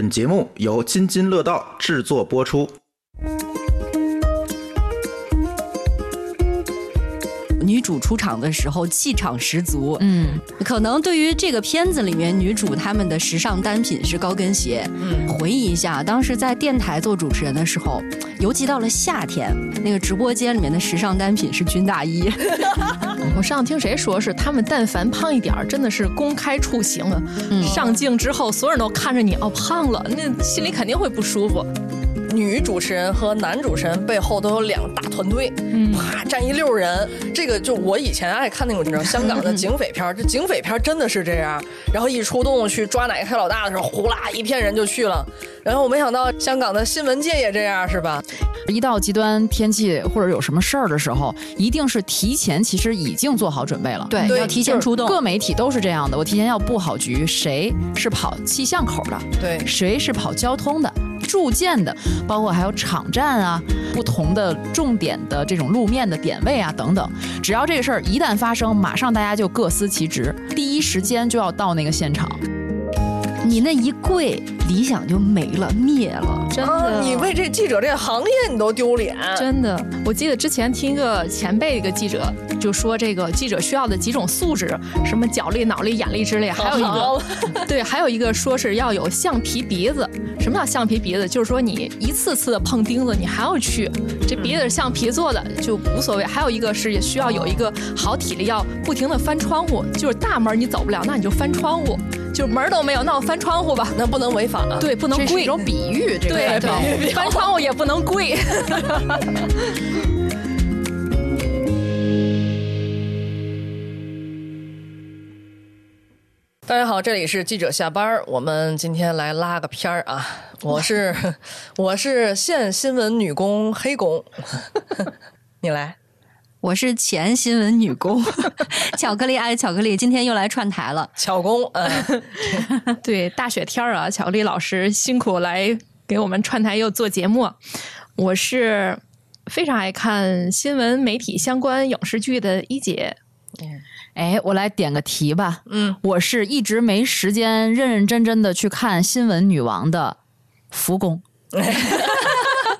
本节目由津津乐道制作播出。主出场的时候气场十足，嗯，可能对于这个片子里面女主她们的时尚单品是高跟鞋。嗯，回忆一下，当时在电台做主持人的时候，尤其到了夏天，那个直播间里面的时尚单品是军大衣。我上次听谁说是他们但凡胖一点儿，真的是公开处刑了。上镜之后，所有人都看着你哦胖了，那心里肯定会不舒服。女主持人和男主持人背后都有两大团队，啪站一溜人。这个就我以前爱看那种，你知道香港的警匪片，这警匪片真的是这样。然后一出动去抓哪个黑老大的时候，呼啦一片人就去了。然后我没想到香港的新闻界也这样，是吧？一到极端天气或者有什么事儿的时候，一定是提前其实已经做好准备了。对，要提前出动。各媒体都是这样的，我提前要布好局，谁是跑气象口的？对，谁是跑交通的？铸建的，包括还有场站啊，不同的重点的这种路面的点位啊等等，只要这个事儿一旦发生，马上大家就各司其职，第一时间就要到那个现场。你那一跪，理想就没了，灭了，真的。你为这记者这行业你都丢脸，真的。我记得之前听一个前辈一个记者就说，这个记者需要的几种素质，什么脚力、脑力、眼力之类，还有一个，对，还有一个说是要有橡皮鼻子。什么叫橡皮鼻子？就是说你一次次的碰钉子，你还要去，这鼻子是橡皮做的就无所谓。还有一个是也需要有一个好体力，要不停的翻窗户，就是大门你走不了，那你就翻窗户。就门都没有，那我翻窗户吧，那不能违法啊。对，不能跪。这是一种比喻，这个对，翻窗户也不能跪。大家好，这里是记者下班我们今天来拉个片儿啊。我是 我是现新闻女工黑工，你来。我是前新闻女工，巧克力爱巧克力，今天又来串台了。巧工，嗯，对，大雪天儿啊，巧克力老师辛苦来给我们串台又做节目。我是非常爱看新闻媒体相关影视剧的一姐。嗯，哎，我来点个题吧。嗯，我是一直没时间认认真真的去看新闻女王的福工。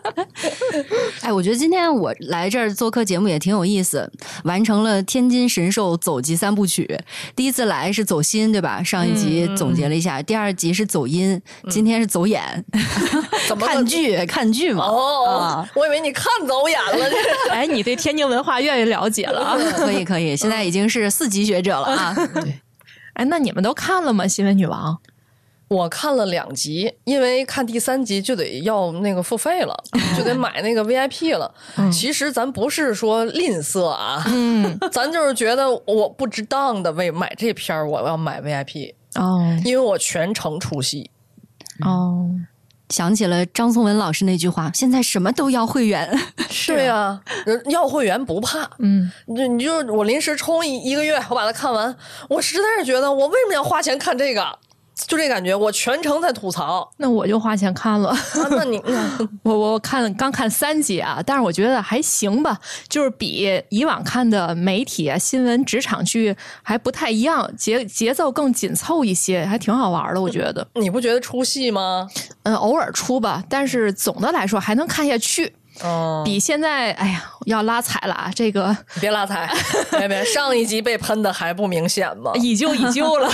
哎，我觉得今天我来这儿做客节目也挺有意思，完成了天津神兽走集三部曲。第一次来是走心，对吧？上一集总结了一下，第二集是走音，今天是走眼。怎么看剧？看剧嘛。哦，我以为你看走眼了。哎，你对天津文化越来越了解了啊。可以，可以，现在已经是四级学者了啊。对。哎，那你们都看了吗？新闻女王？我看了两集，因为看第三集就得要那个付费了，就得买那个 VIP 了。其实咱不是说吝啬啊，嗯，咱就是觉得我不值当的为买这片儿，我要买 VIP 哦，因为我全程出戏哦。想起了张颂文老师那句话：“现在什么都要会员。”对啊，要会员不怕，嗯，你你就我临时充一一个月，我把它看完。我实在是觉得，我为什么要花钱看这个？就这感觉，我全程在吐槽，那我就花钱看了。那你，我我看刚看三集啊，但是我觉得还行吧，就是比以往看的媒体啊、新闻、职场剧还不太一样，节节奏更紧凑一些，还挺好玩的。我觉得，你不觉得出戏吗？嗯，偶尔出吧，但是总的来说还能看下去。哦，比现在，哎呀，要拉踩了啊！这个别拉踩，别别，上一集被喷的还不明显吗？以旧以旧了，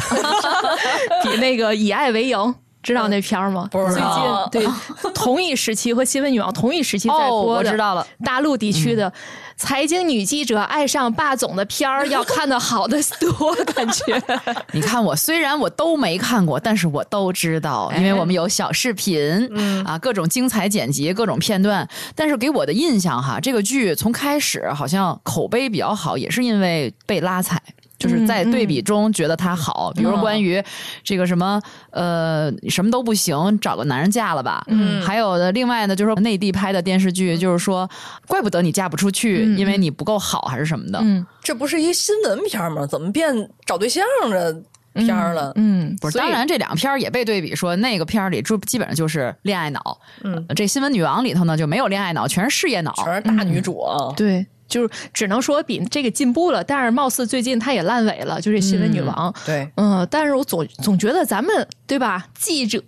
比那个以爱为营，知道那片儿吗？不知道。最近对，同一时期和新闻女王同一时期在播的，我知道了，大陆地区的。财经女记者爱上霸总的片儿，要看的好的多，感觉。你看我虽然我都没看过，但是我都知道，因为我们有小视频，嗯啊，各种精彩剪辑，各种片段。但是给我的印象哈，这个剧从开始好像口碑比较好，也是因为被拉踩。就是在对比中觉得他好，比如关于这个什么呃什么都不行，找个男人嫁了吧。嗯，还有的另外呢，就是说内地拍的电视剧，就是说怪不得你嫁不出去，因为你不够好还是什么的。嗯，这不是一新闻片吗？怎么变找对象的片了？嗯，不是。当然，这两片也被对比说，那个片里就基本上就是恋爱脑。嗯，这新闻女王里头呢就没有恋爱脑，全是事业脑，全是大女主啊。对。就是只能说比这个进步了，但是貌似最近她也烂尾了，就是新闻女王。对，嗯，但是我总总觉得咱们对吧，记者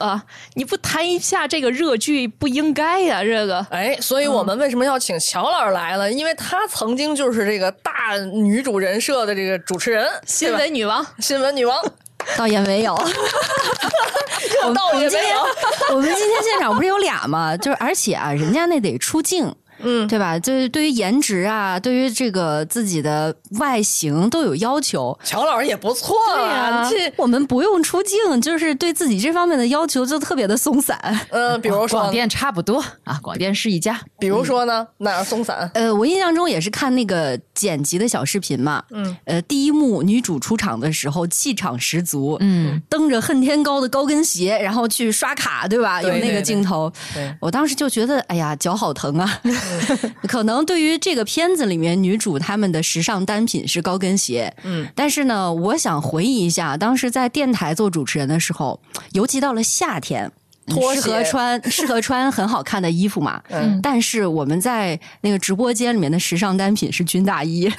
你不谈一下这个热剧不应该呀，这个。哎，所以我们为什么要请乔老师来了？因为她曾经就是这个大女主人设的这个主持人，新闻女王，新闻女王。倒也没有，又倒也没有。我们今天现场不是有俩吗？就是而且啊，人家那得出镜。嗯，对吧？就是对于颜值啊，对于这个自己的外形都有要求。乔老师也不错啊，这我们不用出镜，就是对自己这方面的要求就特别的松散。嗯，比如说广电差不多啊，广电是一家。比如说呢，哪松散？呃，我印象中也是看那个剪辑的小视频嘛。嗯。呃，第一幕女主出场的时候气场十足，嗯，蹬着恨天高的高跟鞋，然后去刷卡，对吧？有那个镜头。对。我当时就觉得，哎呀，脚好疼啊。可能对于这个片子里面女主她们的时尚单品是高跟鞋，嗯，但是呢，我想回忆一下，当时在电台做主持人的时候，尤其到了夏天，适合穿 适合穿很好看的衣服嘛，嗯，但是我们在那个直播间里面的时尚单品是军大衣。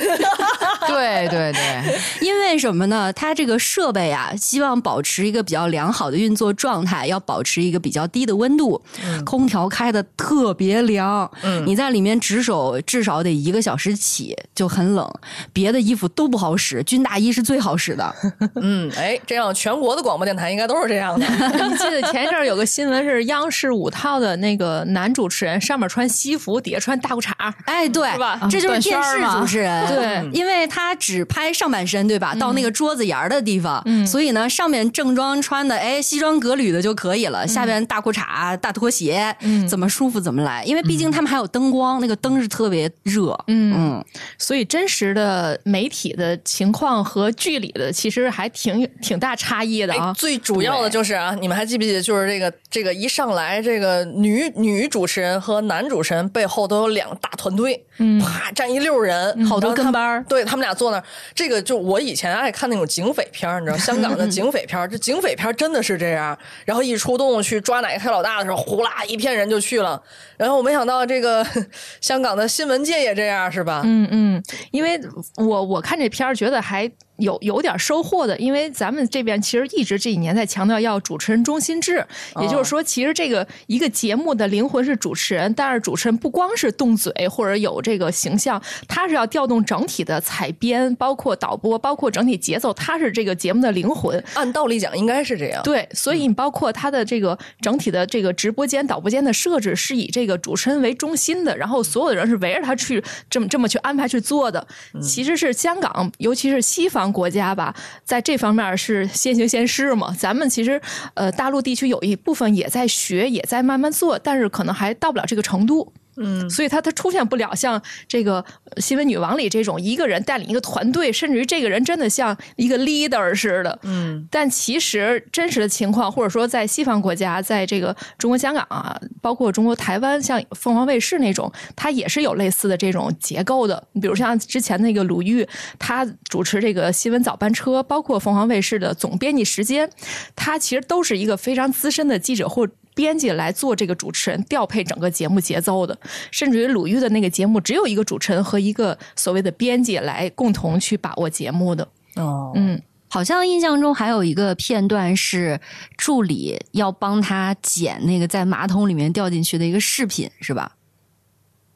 对对对，因为什么呢？它这个设备啊，希望保持一个比较良好的运作状态，要保持一个比较低的温度，空调开的特别凉。嗯，你在里面值守至少得一个小时起，就很冷。别的衣服都不好使，军大衣是最好使的。嗯，哎，这样全国的广播电台应该都是这样的。你记得前一阵有个新闻是央视五套的那个男主持人，上面穿西服，底下穿大裤衩。哎，对，是吧？这就是电视主持人。对，因为他。他只拍上半身，对吧？到那个桌子沿儿的地方，所以呢，上面正装穿的，哎，西装革履的就可以了。下边大裤衩、大拖鞋，怎么舒服怎么来。因为毕竟他们还有灯光，那个灯是特别热。嗯，所以真实的媒体的情况和剧里的其实还挺挺大差异的啊。最主要的就是啊，你们还记不记得，就是这个这个一上来，这个女女主持人和男主持人背后都有两个大团队，嗯啪站一溜人，好多跟班对他们俩。坐那儿，这个就我以前爱看那种警匪片你知道，香港的 警匪片这警匪片真的是这样。然后一出动去抓哪个黑老大的时候，呼啦一片人就去了。然后我没想到这个 香港的新闻界也这样，是吧？嗯嗯，因为我我看这片儿觉得还。有有点收获的，因为咱们这边其实一直这几年在强调要主持人中心制，也就是说，其实这个一个节目的灵魂是主持人，但是主持人不光是动嘴或者有这个形象，他是要调动整体的采编，包括导播，包括整体节奏，他是这个节目的灵魂。按道理讲，应该是这样。对，所以你包括他的这个整体的这个直播间、导播间的设置，是以这个主持人为中心的，然后所有的人是围着他去这么这么去安排去做的。其实是香港，尤其是西方。国家吧，在这方面是先行先试嘛。咱们其实，呃，大陆地区有一部分也在学，也在慢慢做，但是可能还到不了这个程度。嗯，所以他他出现不了像这个新闻女王里这种一个人带领一个团队，甚至于这个人真的像一个 leader 似的。嗯，但其实真实的情况，或者说在西方国家，在这个中国香港啊，包括中国台湾，像凤凰卫视那种，它也是有类似的这种结构的。你比如像之前那个鲁豫，他主持这个新闻早班车，包括凤凰卫视的总编辑时间，他其实都是一个非常资深的记者或。编辑来做这个主持人，调配整个节目节奏的，甚至于鲁豫的那个节目，只有一个主持人和一个所谓的编辑来共同去把握节目的。哦，嗯，好像印象中还有一个片段是助理要帮他剪那个在马桶里面掉进去的一个饰品，是吧？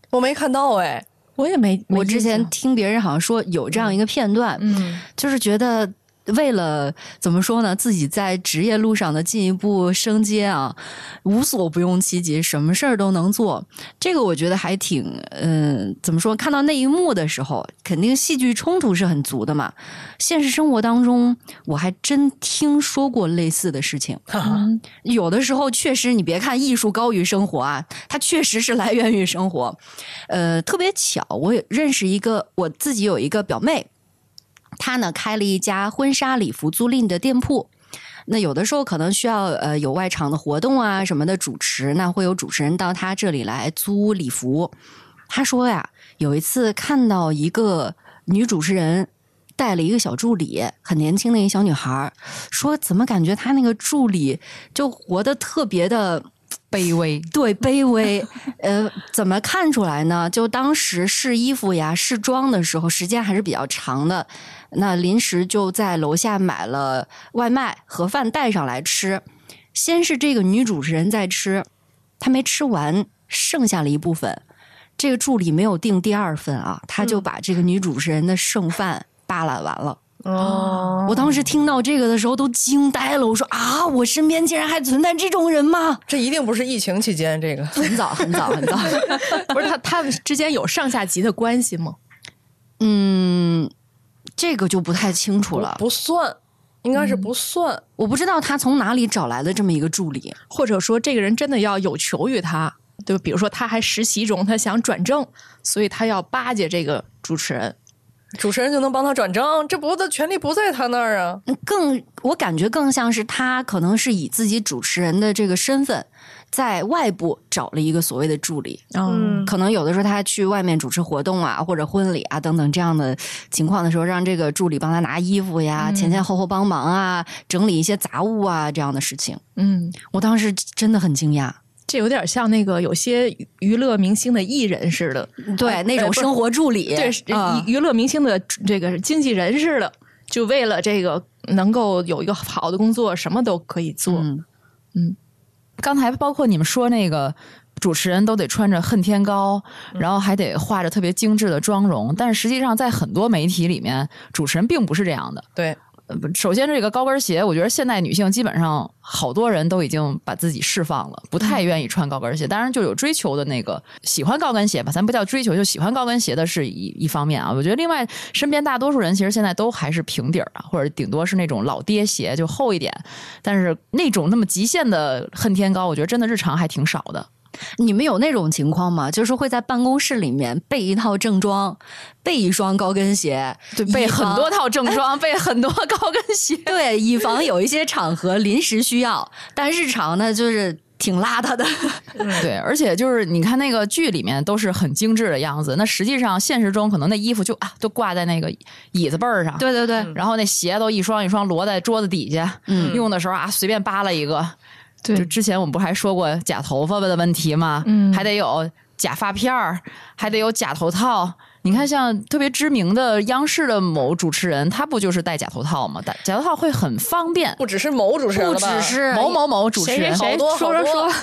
我没看到哎，我也没，我之前听别人好像说有这样一个片段，嗯，就是觉得。为了怎么说呢？自己在职业路上的进一步升阶啊，无所不用其极，什么事儿都能做。这个我觉得还挺……嗯，怎么说？看到那一幕的时候，肯定戏剧冲突是很足的嘛。现实生活当中，我还真听说过类似的事情。有的时候确实，你别看艺术高于生活啊，它确实是来源于生活。呃，特别巧，我也认识一个，我自己有一个表妹。他呢开了一家婚纱礼服租赁的店铺，那有的时候可能需要呃有外场的活动啊什么的主持，那会有主持人到他这里来租礼服。他说呀，有一次看到一个女主持人带了一个小助理，很年轻的一个小女孩，说怎么感觉她那个助理就活得特别的。卑微。对，卑微。呃，怎么看出来呢？就当时试衣服呀、试妆的时候，时间还是比较长的。那临时就在楼下买了外卖盒饭带上来吃。先是这个女主持人在吃，她没吃完，剩下了一部分。这个助理没有订第二份啊，他就把这个女主持人的剩饭扒拉完了。哦，我当时听到这个的时候都惊呆了，我说啊，我身边竟然还存在这种人吗？这一定不是疫情期间这个。很早很早很早，不是他他们之间有上下级的关系吗？嗯，这个就不太清楚了。不算，应该是不算。我不知道他从哪里找来的这么一个助理。或者说这个人真的要有求于他，对吧？比如说他还实习中，他想转正，所以他要巴结这个主持人。主持人就能帮他转正，这不的权利不在他那儿啊。嗯更我感觉更像是他可能是以自己主持人的这个身份，在外部找了一个所谓的助理。嗯，可能有的时候他去外面主持活动啊，或者婚礼啊等等这样的情况的时候，让这个助理帮他拿衣服呀，前前后后帮忙啊，整理一些杂物啊这样的事情。嗯，我当时真的很惊讶，这有点像那个有些娱乐明星的艺人似的，对那种生活助理，对，娱娱乐明星的这个经纪人似的，就为了这个能够有一个好的工作，什么都可以做。嗯刚才包括你们说那个主持人都得穿着恨天高，然后还得画着特别精致的妆容，但是实际上在很多媒体里面，主持人并不是这样的。对，首先，这个高跟鞋，我觉得现代女性基本上好多人都已经把自己释放了，不太愿意穿高跟鞋。当然，就有追求的那个喜欢高跟鞋吧，咱不叫追求，就喜欢高跟鞋的是一一方面啊。我觉得另外，身边大多数人其实现在都还是平底儿啊，或者顶多是那种老爹鞋，就厚一点。但是那种那么极限的恨天高，我觉得真的日常还挺少的。你们有那种情况吗？就是会在办公室里面备一套正装，备一双高跟鞋，对，备很多套正装，备很多高跟鞋。对，以防有一些场合临时需要，但日常呢就是挺邋遢的。对，而且就是你看那个剧里面都是很精致的样子，那实际上现实中可能那衣服就啊都挂在那个椅子背儿上，对对对，然后那鞋都一双一双摞在桌子底下，嗯用的时候啊随便扒拉一个。对就之前我们不还说过假头发的问题吗？嗯还得有假发片儿，还得有假头套。你看，像特别知名的央视的某主持人，他不就是戴假头套吗？戴假头套会很方便。不只是某主持人不只是某某某主持人谁谁谁好多说说好多说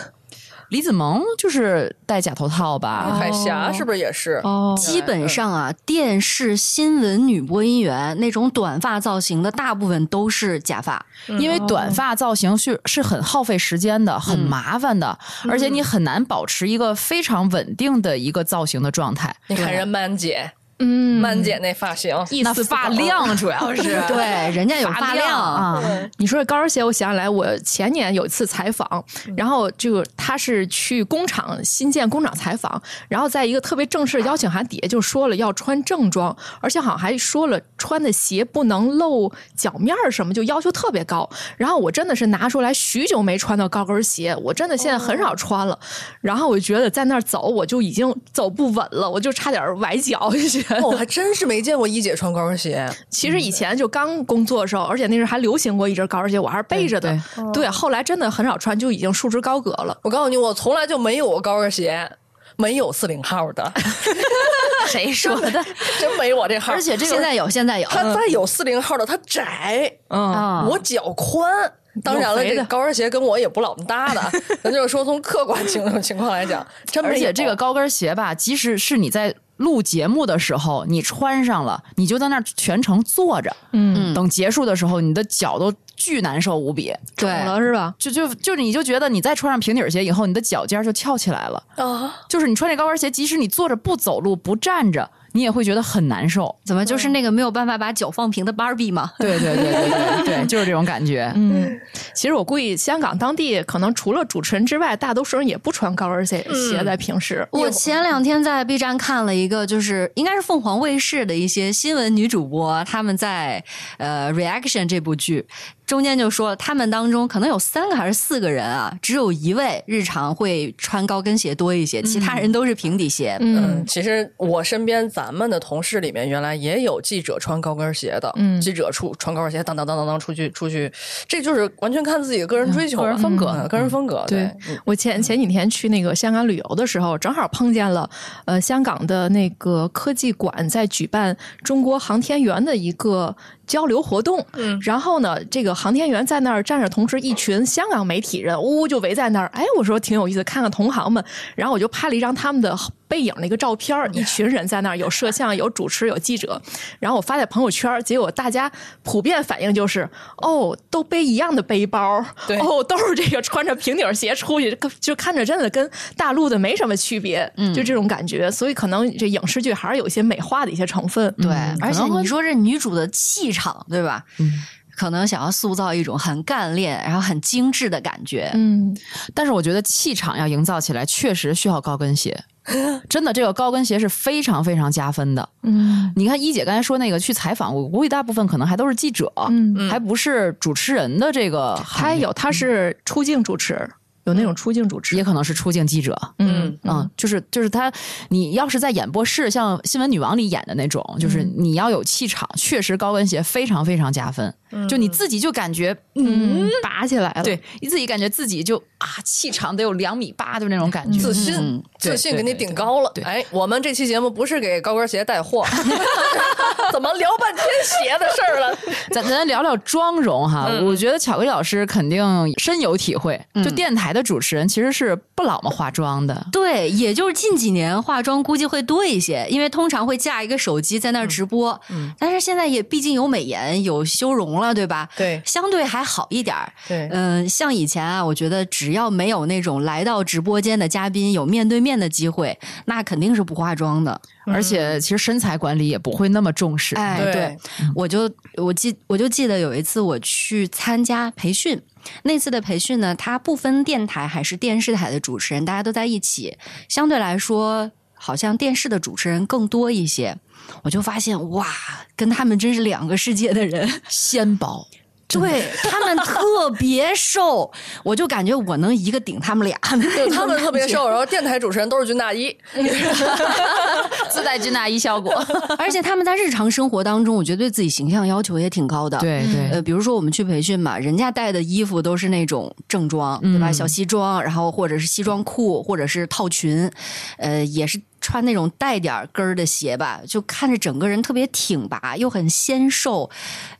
李子萌就是戴假头套吧？海霞是不是也是？哦基本上啊，电视新闻女播音员那种短发造型的，大部分都是假发。因为短发造型是是很耗费时间的，很麻烦的，而且你很难保持一个非常稳定的一个造型的状态。你看人曼姐，嗯，曼姐那发型，意那发思不高。量主要是。对，人家有发发量。啊，你说这高跟鞋，我想起来，我前年有一次采访，然后就他是去工厂新建工厂采访，然后在一个特别正式的邀请函底下就说了要穿正装，而且好像还说了穿的鞋不能露脚面儿什么，就要求特别高。然后我真的是拿出来许久没穿的高跟鞋，我真的现在很少穿了。然后我就觉得在那儿走，我就已经走不稳了，我就差点崴脚。哦我还真是没见过一姐穿高跟鞋。其实以前就刚工作的时候，而且那时候还流行过一只高跟鞋，我还是背着的。对，后来真的很少穿，就已经束之高阁了。我告诉你，我从来就没有过高跟鞋，没有四零号的，谁说的？真没我这号。而且这个现在有，现在有。它再有四零号的，它窄，嗯，啊，我脚宽。当然了，这个高跟鞋跟我也不老么搭的，咱就是说从客观情情况来讲，真没且这个高跟鞋吧，即使是你在录节目的时候，你穿上了，你就在那儿全程坐着，嗯，等结束的时候，你的脚都巨难受无比。肿了是吧？就就就，你就觉得你再穿上平底鞋以后，你的脚尖就翘起来了。啊，就是你穿这高跟鞋，即使你坐着不走路不站着，你也会觉得很难受。怎么就是那个没有办法把脚放平的芭比吗？对对对对对对，就是这种感觉。嗯，其实我估计香港当地可能除了主持人之外，大多数人也不穿高跟鞋鞋在平时。我前两天在 B 站看了一个，就是应该是凤凰卫视的一些新闻女主播，他们在呃《Reaction》这部剧，中间就说他们当中可能有三个还是四个人啊，只有一位日常会穿高跟鞋多一些，其他人都是平底鞋。嗯，其实我身边咱们的同事里面，原来也有记者穿高跟鞋的。嗯，记者出穿高跟鞋，当当当当当出去出去，这就是完全看自己个人追求、个人风格、个人风格。对我前前几天去那个香港旅游的时候，正好碰见了呃香港的那个科技馆在举办中国航天员的一个。交流活动，嗯，然后呢，这个航天员在那儿站着，同时一群香港媒体人呜呜就围在那儿。哎，我说挺有意思，看看同行们。然后我就拍了一张他们的背影的一个照片，一群人在那儿，有摄像，有主持，有记者。然后我发在朋友圈，结果大家普遍反应就是：哦，都背一样的背包，对，哦，都是这个穿着平底鞋出去，就看着真的跟大陆的没什么区别，嗯，就这种感觉。所以可能这影视剧还是有一些美化的一些成分，对。而且你说这女主的气场。场对吧？嗯，可能想要塑造一种很干练，然后很精致的感觉。嗯，但是我觉得气场要营造起来，确实需要高跟鞋。真的，这个高跟鞋是非常非常加分的。嗯，你看一姐刚才说那个去采访，我估计大部分可能还都是记者，嗯，还不是主持人的这个。他有，他是出镜主持。有那种出镜主持，也可能是出镜记者。嗯嗯，就是就是他，你要是在演播室，像《新闻女王》里演的那种，就是你要有气场，确实高跟鞋非常非常加分。就你自己就感觉嗯拔起来了，对你自己感觉自己就啊气场得有两米八，就那种感觉，自信自信给你顶高了。哎，我们这期节目不是给高跟鞋带货，怎么聊半天鞋的事儿了？咱咱聊聊妆容哈，我觉得巧克力老师肯定深有体会。就电台的主持人其实是不老么化妆的，对，也就是近几年化妆估计会多一些，因为通常会架一个手机在那儿直播。嗯，但是现在也毕竟有美颜，有修容。了对吧？对，相对还好一点儿。对，嗯，像以前啊，我觉得只要没有那种来到直播间的嘉宾有面对面的机会，那肯定是不化妆的。而且，其实身材管理也不会那么重视。哎，对，我就我记我就记得有一次我去参加培训，那次的培训呢，它不分电台还是电视台的主持人，大家都在一起，相对来说，好像电视的主持人更多一些。我就发现哇，跟他们真是两个世界的人，纤薄。对他们特别瘦，我就感觉我能一个顶他们俩。对他们特别瘦，然后电台主持人都是军大衣，自带军大衣效果。而且他们在日常生活当中，我觉得对自己形象要求也挺高的。对对，呃，比如说我们去培训嘛，人家带的衣服都是那种正装，对吧？小西装，然后或者是西装裤，或者是套裙，呃，也是。穿那种带点跟儿的鞋吧，就看着整个人特别挺拔，又很纤瘦，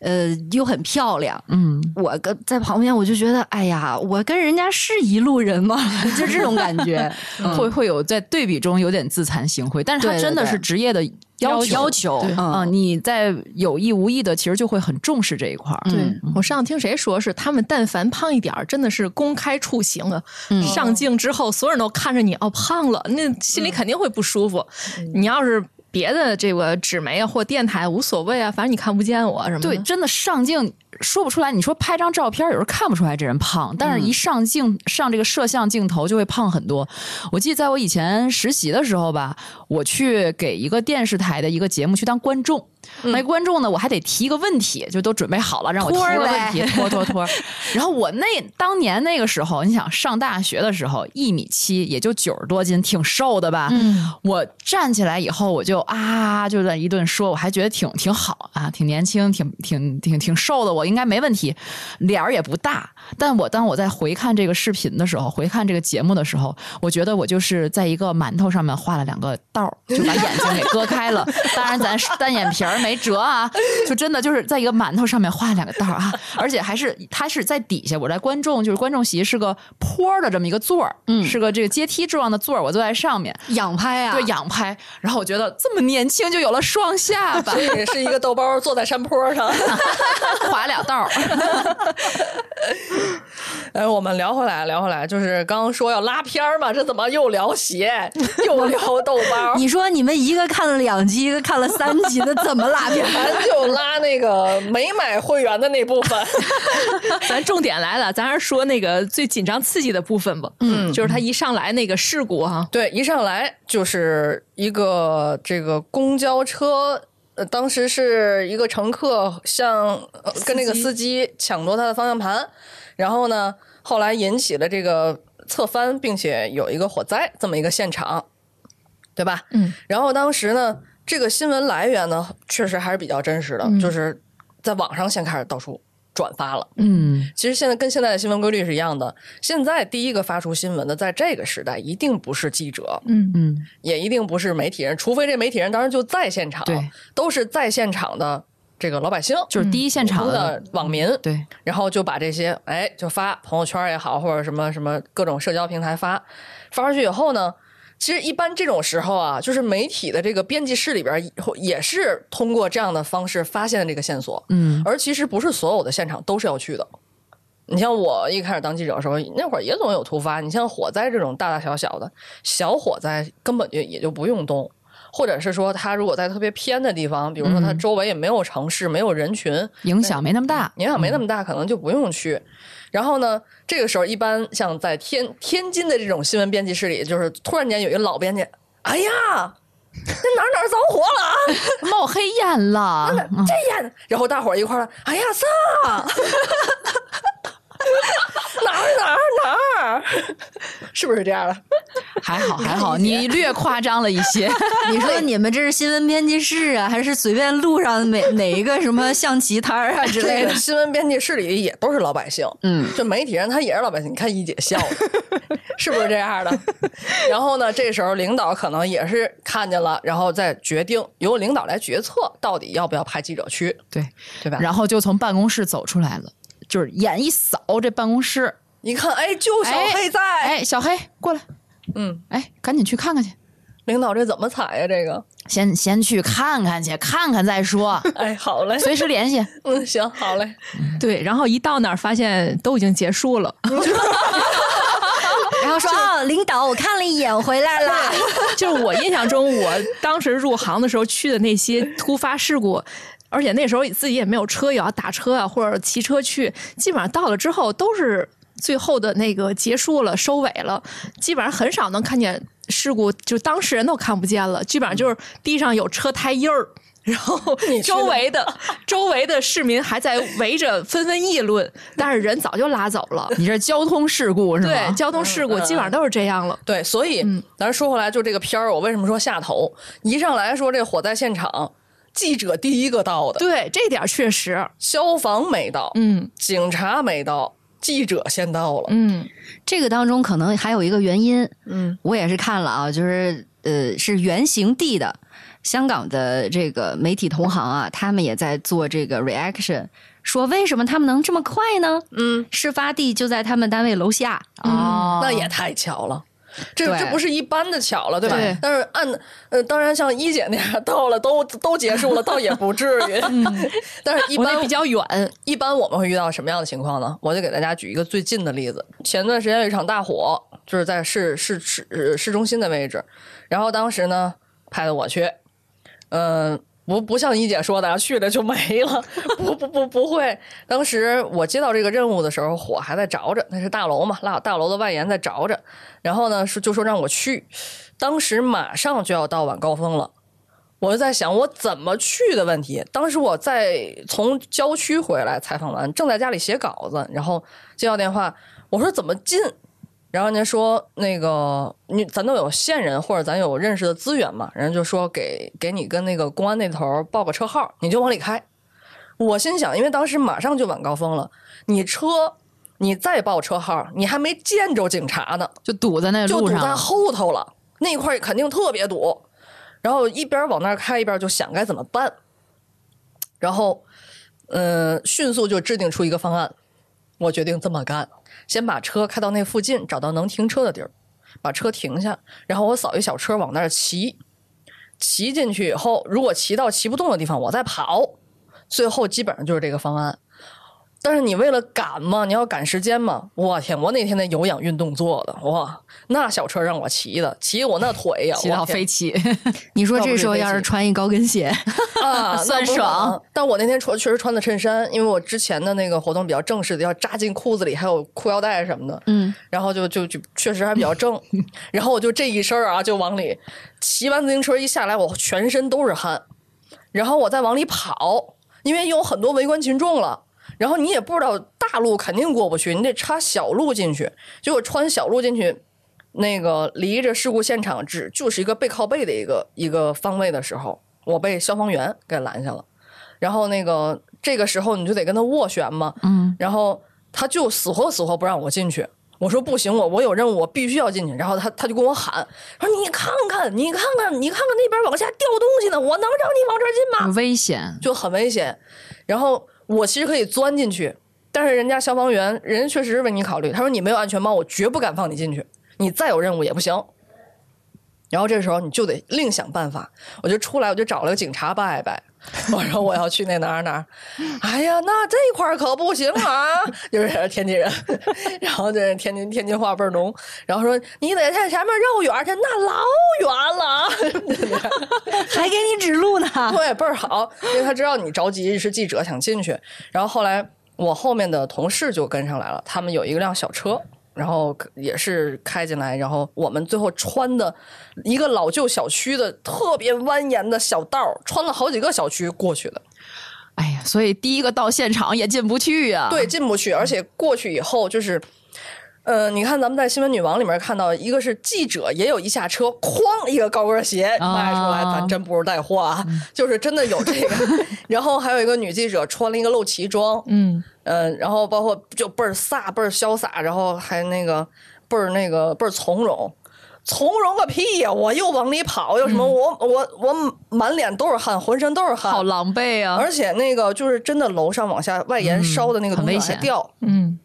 呃，又很漂亮。嗯，我跟在旁边，我就觉得，哎呀，我跟人家是一路人吗？就这种感觉，会会有在对比中有点自惭形秽。但是他真的是职业的。要要求啊！你在有意无意的，其实就会很重视这一块儿。对我上次听谁说是他们，但凡胖一点儿，真的是公开处刑啊！上镜之后，所有人都看着你哦，胖了，那心里肯定会不舒服。你要是别的这个纸媒啊或电台无所谓啊，反正你看不见我什么？对，真的上镜。说不出来，你说拍张照片，有时候看不出来这人胖，但是一上镜上这个摄像镜头就会胖很多。我记得在我以前实习的时候吧，我去给一个电视台的一个节目去当观众。那观众呢？我还得提一个问题，就都准备好了，让我提个问题，拖拖拖。然后我那当年那个时候，你想上大学的时候，一米七，也就九十多斤，挺瘦的吧？嗯。我站起来以后，我就啊，就在一顿说，我还觉得挺挺好啊，挺年轻，挺挺挺挺瘦的，我应该没问题，脸儿也不大。但我当我在回看这个视频的时候，回看这个节目的时候，我觉得我就是在一个馒头上面画了两个道儿，就把眼睛给割开了。当然，咱单眼皮儿。没辙啊，就真的就是在一个馒头上面画两个道啊，而且还是他是在底下，我在观众就是观众席是个坡的这么一个座儿，嗯，是个这个阶梯状的座儿，我坐在上面仰拍啊，对仰拍，然后我觉得这么年轻就有了双下巴，也是一个豆包坐在山坡上划 俩道儿。哎，我们聊回来，聊回来，就是刚刚说要拉片儿嘛，这怎么又聊鞋，又聊豆包？你说你们一个看了两集，一个看了三集的，怎么拉片？咱就拉那个没买会员的那部分。咱重点来了，咱还是说那个最紧张刺激的部分吧。嗯，就是他一上来那个事故哈，对，一上来就是一个这个公交车。呃，当时是一个乘客向、呃、跟那个司机抢夺他的方向盘，然后呢，后来引起了这个侧翻，并且有一个火灾这么一个现场，对吧？嗯。然后当时呢，这个新闻来源呢，确实还是比较真实的，就是在网上先开始到处转发了。嗯，其实现在跟现在的新闻规律是一样的。现在第一个发出新闻的，在这个时代一定不是记者，嗯。嗯，也一定不是媒体人，除非这媒体人当时就在现场，对，都是在现场的这个老百姓，就是第一现场的网民，对，然后就把这些哎就发朋友圈也好，或者什么什么各种社交平台发，发出去以后呢。其实一般这种时候啊，就是媒体的这个编辑室里边也是通过这样的方式发现这个线索，嗯，而其实不是所有的现场都是要去的。你像我一开始当记者的时候，那会儿也总有突发。你像火灾这种大大小小的小火灾，根本就也就不用动，或者是说他如果在特别偏的地方，比如说他周围也没有城市、没有人群，影响没那么大，影响没那么大，可能就不用去。然后呢，这个时候一般像在天天津的这种新闻编辑室里，就是突然间有一个老编辑，哎呀，那哪儿哪儿着火了啊，冒黑烟了，这烟，然后大伙儿一块儿，哎呀，啥？哪儿哪儿哪儿？是不是这样的？还好还好，你略夸张了一些。你说你们这是新闻编辑室啊，还是随便路上哪哪一个什么象棋摊儿啊之类的？新闻编辑室里也都是老百姓，嗯，就媒体人他也是老百姓。你看一姐笑的，是不是这样的？然后呢，这时候领导可能也是看见了，然后再决定由领导来决策，到底要不要派记者去，对对吧？然后就从办公室走出来了，就是眼一扫这办公室，一看，哎，就小黑在，哎，小黑过来，嗯，哎，赶紧去看看去。领导这怎么踩呀？这个，先先去看看去，看看再说。哎，好嘞，随时联系。嗯，行，好嘞。对，然后一到那儿发现都已经结束了，然后说哦，领导，我看了一眼，我回来了。就是我印象中，我当时入行的时候去的那些突发事故。而且那时候自己也没有车，也要打车啊，或者骑车去。基本上到了之后，都是最后的那个结束了，收尾了。基本上很少能看见事故，就当事人都看不见了。基本上就是地上有车胎印儿，然后 周围的周围的市民还在围着纷纷议论，但是人早就拉走了。你这交通事故是吧？对，交通事故基本上都是这样了。对，所以咱说回来，就这个片儿，我为什么说下头？一上来说这火灾现场。记者第一个到的，对这点确实，消防没到，嗯，警察没到，记者先到了，嗯，这个当中可能还有一个原因，嗯，我也是看了啊，就是呃，是原型地的香港的这个媒体同行啊，他们也在做这个 reaction，说为什么他们能这么快呢？嗯，事发地就在他们单位楼下，哦，那也太巧了。这这不是一般的巧了，对吧？对但是按呃，当然像一姐那样到了都都结束了，倒也不至于。但是一般比较远，一般我们会遇到什么样的情况呢？我就给大家举一个最近的例子。前段时间有一场大火，就是在市市市呃市中心的位置，然后当时呢派的我去，嗯、不不像一姐说的去了就没了，不不不不会。当时我接到这个任务的时候，火还在着着，那是大楼嘛，大大楼的外延在着着。然后呢是就说让我去，当时马上就要到晚高峰了。我就在想我怎么去的问题。当时我在从郊区回来采访完，正在家里写稿子，然后接到电话，我说怎么进？然后人家说那个你咱都有线人或者咱有认识的资源嘛，人家就说给给你跟那个公安那头报个车号，你就往里开。我心想，因为当时马上就晚高峰了，你车你再报车号，你还没见着警察呢，就堵在那就堵在。后头了，那块肯定特别堵。然后一边往那儿开，一边就想该怎么办。然后，嗯、迅速就制定出一个方案。我决定这么干：先把车开到那附近，找到能停车的地儿，把车停下，然后我扫一小车往那儿骑。骑进去以后，如果骑到骑不动的地方，我再跑。最后基本上就是这个方案。但是你为了赶嘛，你要赶时间嘛。我天，我那天那有氧运动做的哇，那小车让我骑的，骑我那腿呀，骑到我飞起，你说这时候要是穿一高跟鞋，啊，算爽。但我那天穿确实穿的衬衫，因为我之前的那个活动比较正式的，要扎进裤子里，还有裤腰带什么的。嗯，然后就就就确实还比较正。然后我就这一身啊，就往里骑完自行车一下来，我全身都是汗。然后我再往里跑，因为有很多围观群众了。然后你也不知道大路肯定过不去，你得插小路进去。结果穿小路进去，那个离着事故现场只就是一个背靠背的一个一个方位的时候，我被消防员给拦下了。然后那个这个时候你就得跟他斡旋嘛，嗯，然后他就死活死活不让我进去。我说不行，我我有任务，我必须要进去。然后他他就跟我喊，说你看看，你看看，你看看那边往下掉东西呢，我能让你往这儿进吗？危险，就很危险。然后我其实可以钻进去，但是人家消防员，人家确实是为你考虑。他说你没有安全帽，我绝不敢放你进去。你再有任务也不行。然后这时候你就得另想办法。我就出来，我就找了个警察拜拜。我说我要去那哪儿哪儿。哎呀，那这块儿可不行啊！就是天津人，然后这天津天津话倍儿浓。然后说你得在前面绕远去，那老远了。还给你指路呢。对，倍儿好，因为他知道你着急是记者想进去。然后后来我后面的同事就跟上来了，他们有一辆小车，然后也是开进来，然后我们最后穿的一个老旧小区的特别蜿蜒的小道，穿了好几个小区过去的。哎呀，所以第一个到现场也进不去呀、对，进不去，而且过去以后就是。呃，你看，咱们在新闻女王里面看到，一个是记者，也有一下车，哐一个高跟鞋迈出来，咱真不是带货啊，就是真的有这个。然后还有一个女记者穿了一个露脐装，嗯，呃，然后包括就倍儿飒，倍儿潇洒，然后还那个倍儿那个倍儿从容。从容个屁呀！我又往里跑，又什么？我我我满脸都是汗，浑身都是汗，好狼狈啊！而且那个就是真的楼上往下外延烧的那个东西掉，嗯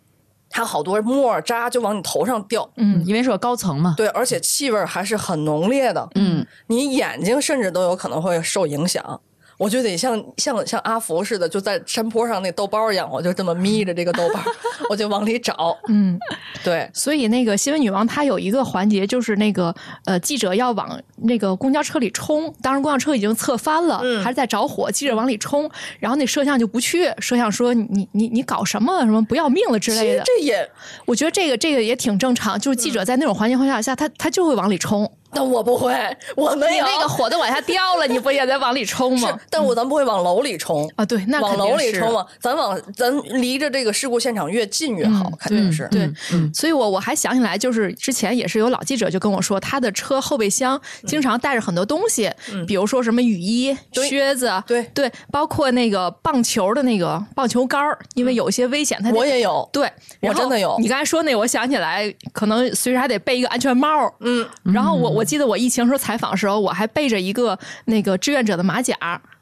它好多沫儿渣就往你头上掉。嗯，因为是个高层嘛，对，而且气味还是很浓烈的，嗯，你眼睛甚至都有可能会受影响。我就得像像像阿福似的，就在山坡上那豆包一样，我就这么眯着这个豆包，我就往里找。嗯，对，所以那个新闻女王她有一个环节，就是那个呃记者要往那个公交车里冲，当时公交车已经侧翻了，嗯还是在着火，记者往里冲，然后那摄像就不去，摄像说你你你搞什么什么不要命了之类的。实这也，我觉得这个这个也挺正常，就是记者在那种环境环境下，他他就会往里冲。但我不会，我没有你那个火都往下掉了，你不也得往里冲 吗？，但我咱不会往楼里冲。啊，对，那往肯定是楼里冲嘛，咱往咱离着这个事故现场越近越好，嗯肯定是。对，所以我我还想起来，就是之前也是有老记者就跟我说，他的车后备箱经常带着很多东西，比如说什么雨衣、靴子，对对，包括那个棒球的那个棒球杆儿，因为有些危险，他我也有。对，我真的有你刚才说那，我想起来，可能随时还得备一个安全帽。嗯，然后我我记得我疫情时候采访的时候，我还背着一个那个志愿者的马甲，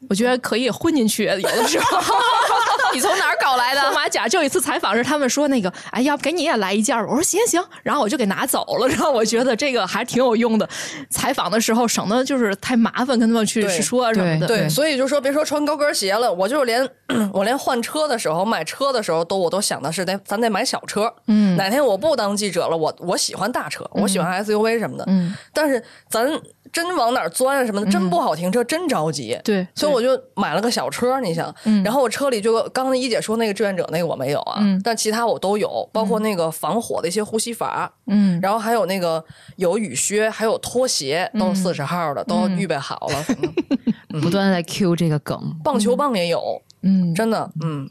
我觉得可以混进去，有的时候。你从哪儿搞来的？红马甲就有一次采访时，他们说那个，哎，要不给你也来一件儿？我说行行，然后我就给拿走了。然后我觉得这个还挺有用的，采访的时候省得就是太麻烦，跟他们去对说什么的。对，对所以就说别说穿高跟鞋了，我就是连 我连换车的时候、买车的时候都我都想的是得咱得买小车。嗯哪天我不当记者了，我我喜欢大车，我喜欢 SUV 什么的。嗯，但是咱真往哪儿钻啊什么的，真不好停车，真着急。对所以我就买了个小车，你想，嗯。然后我车里就刚才一姐说那个志愿者那个我没有啊，嗯。但其他我都有，包括那个防火的一些呼吸阀，嗯。然后还有那个有雨靴，还有拖鞋，都是四十号的，都预备好了。不断的在 Q 这个梗，棒球棒也有，嗯，真的，嗯，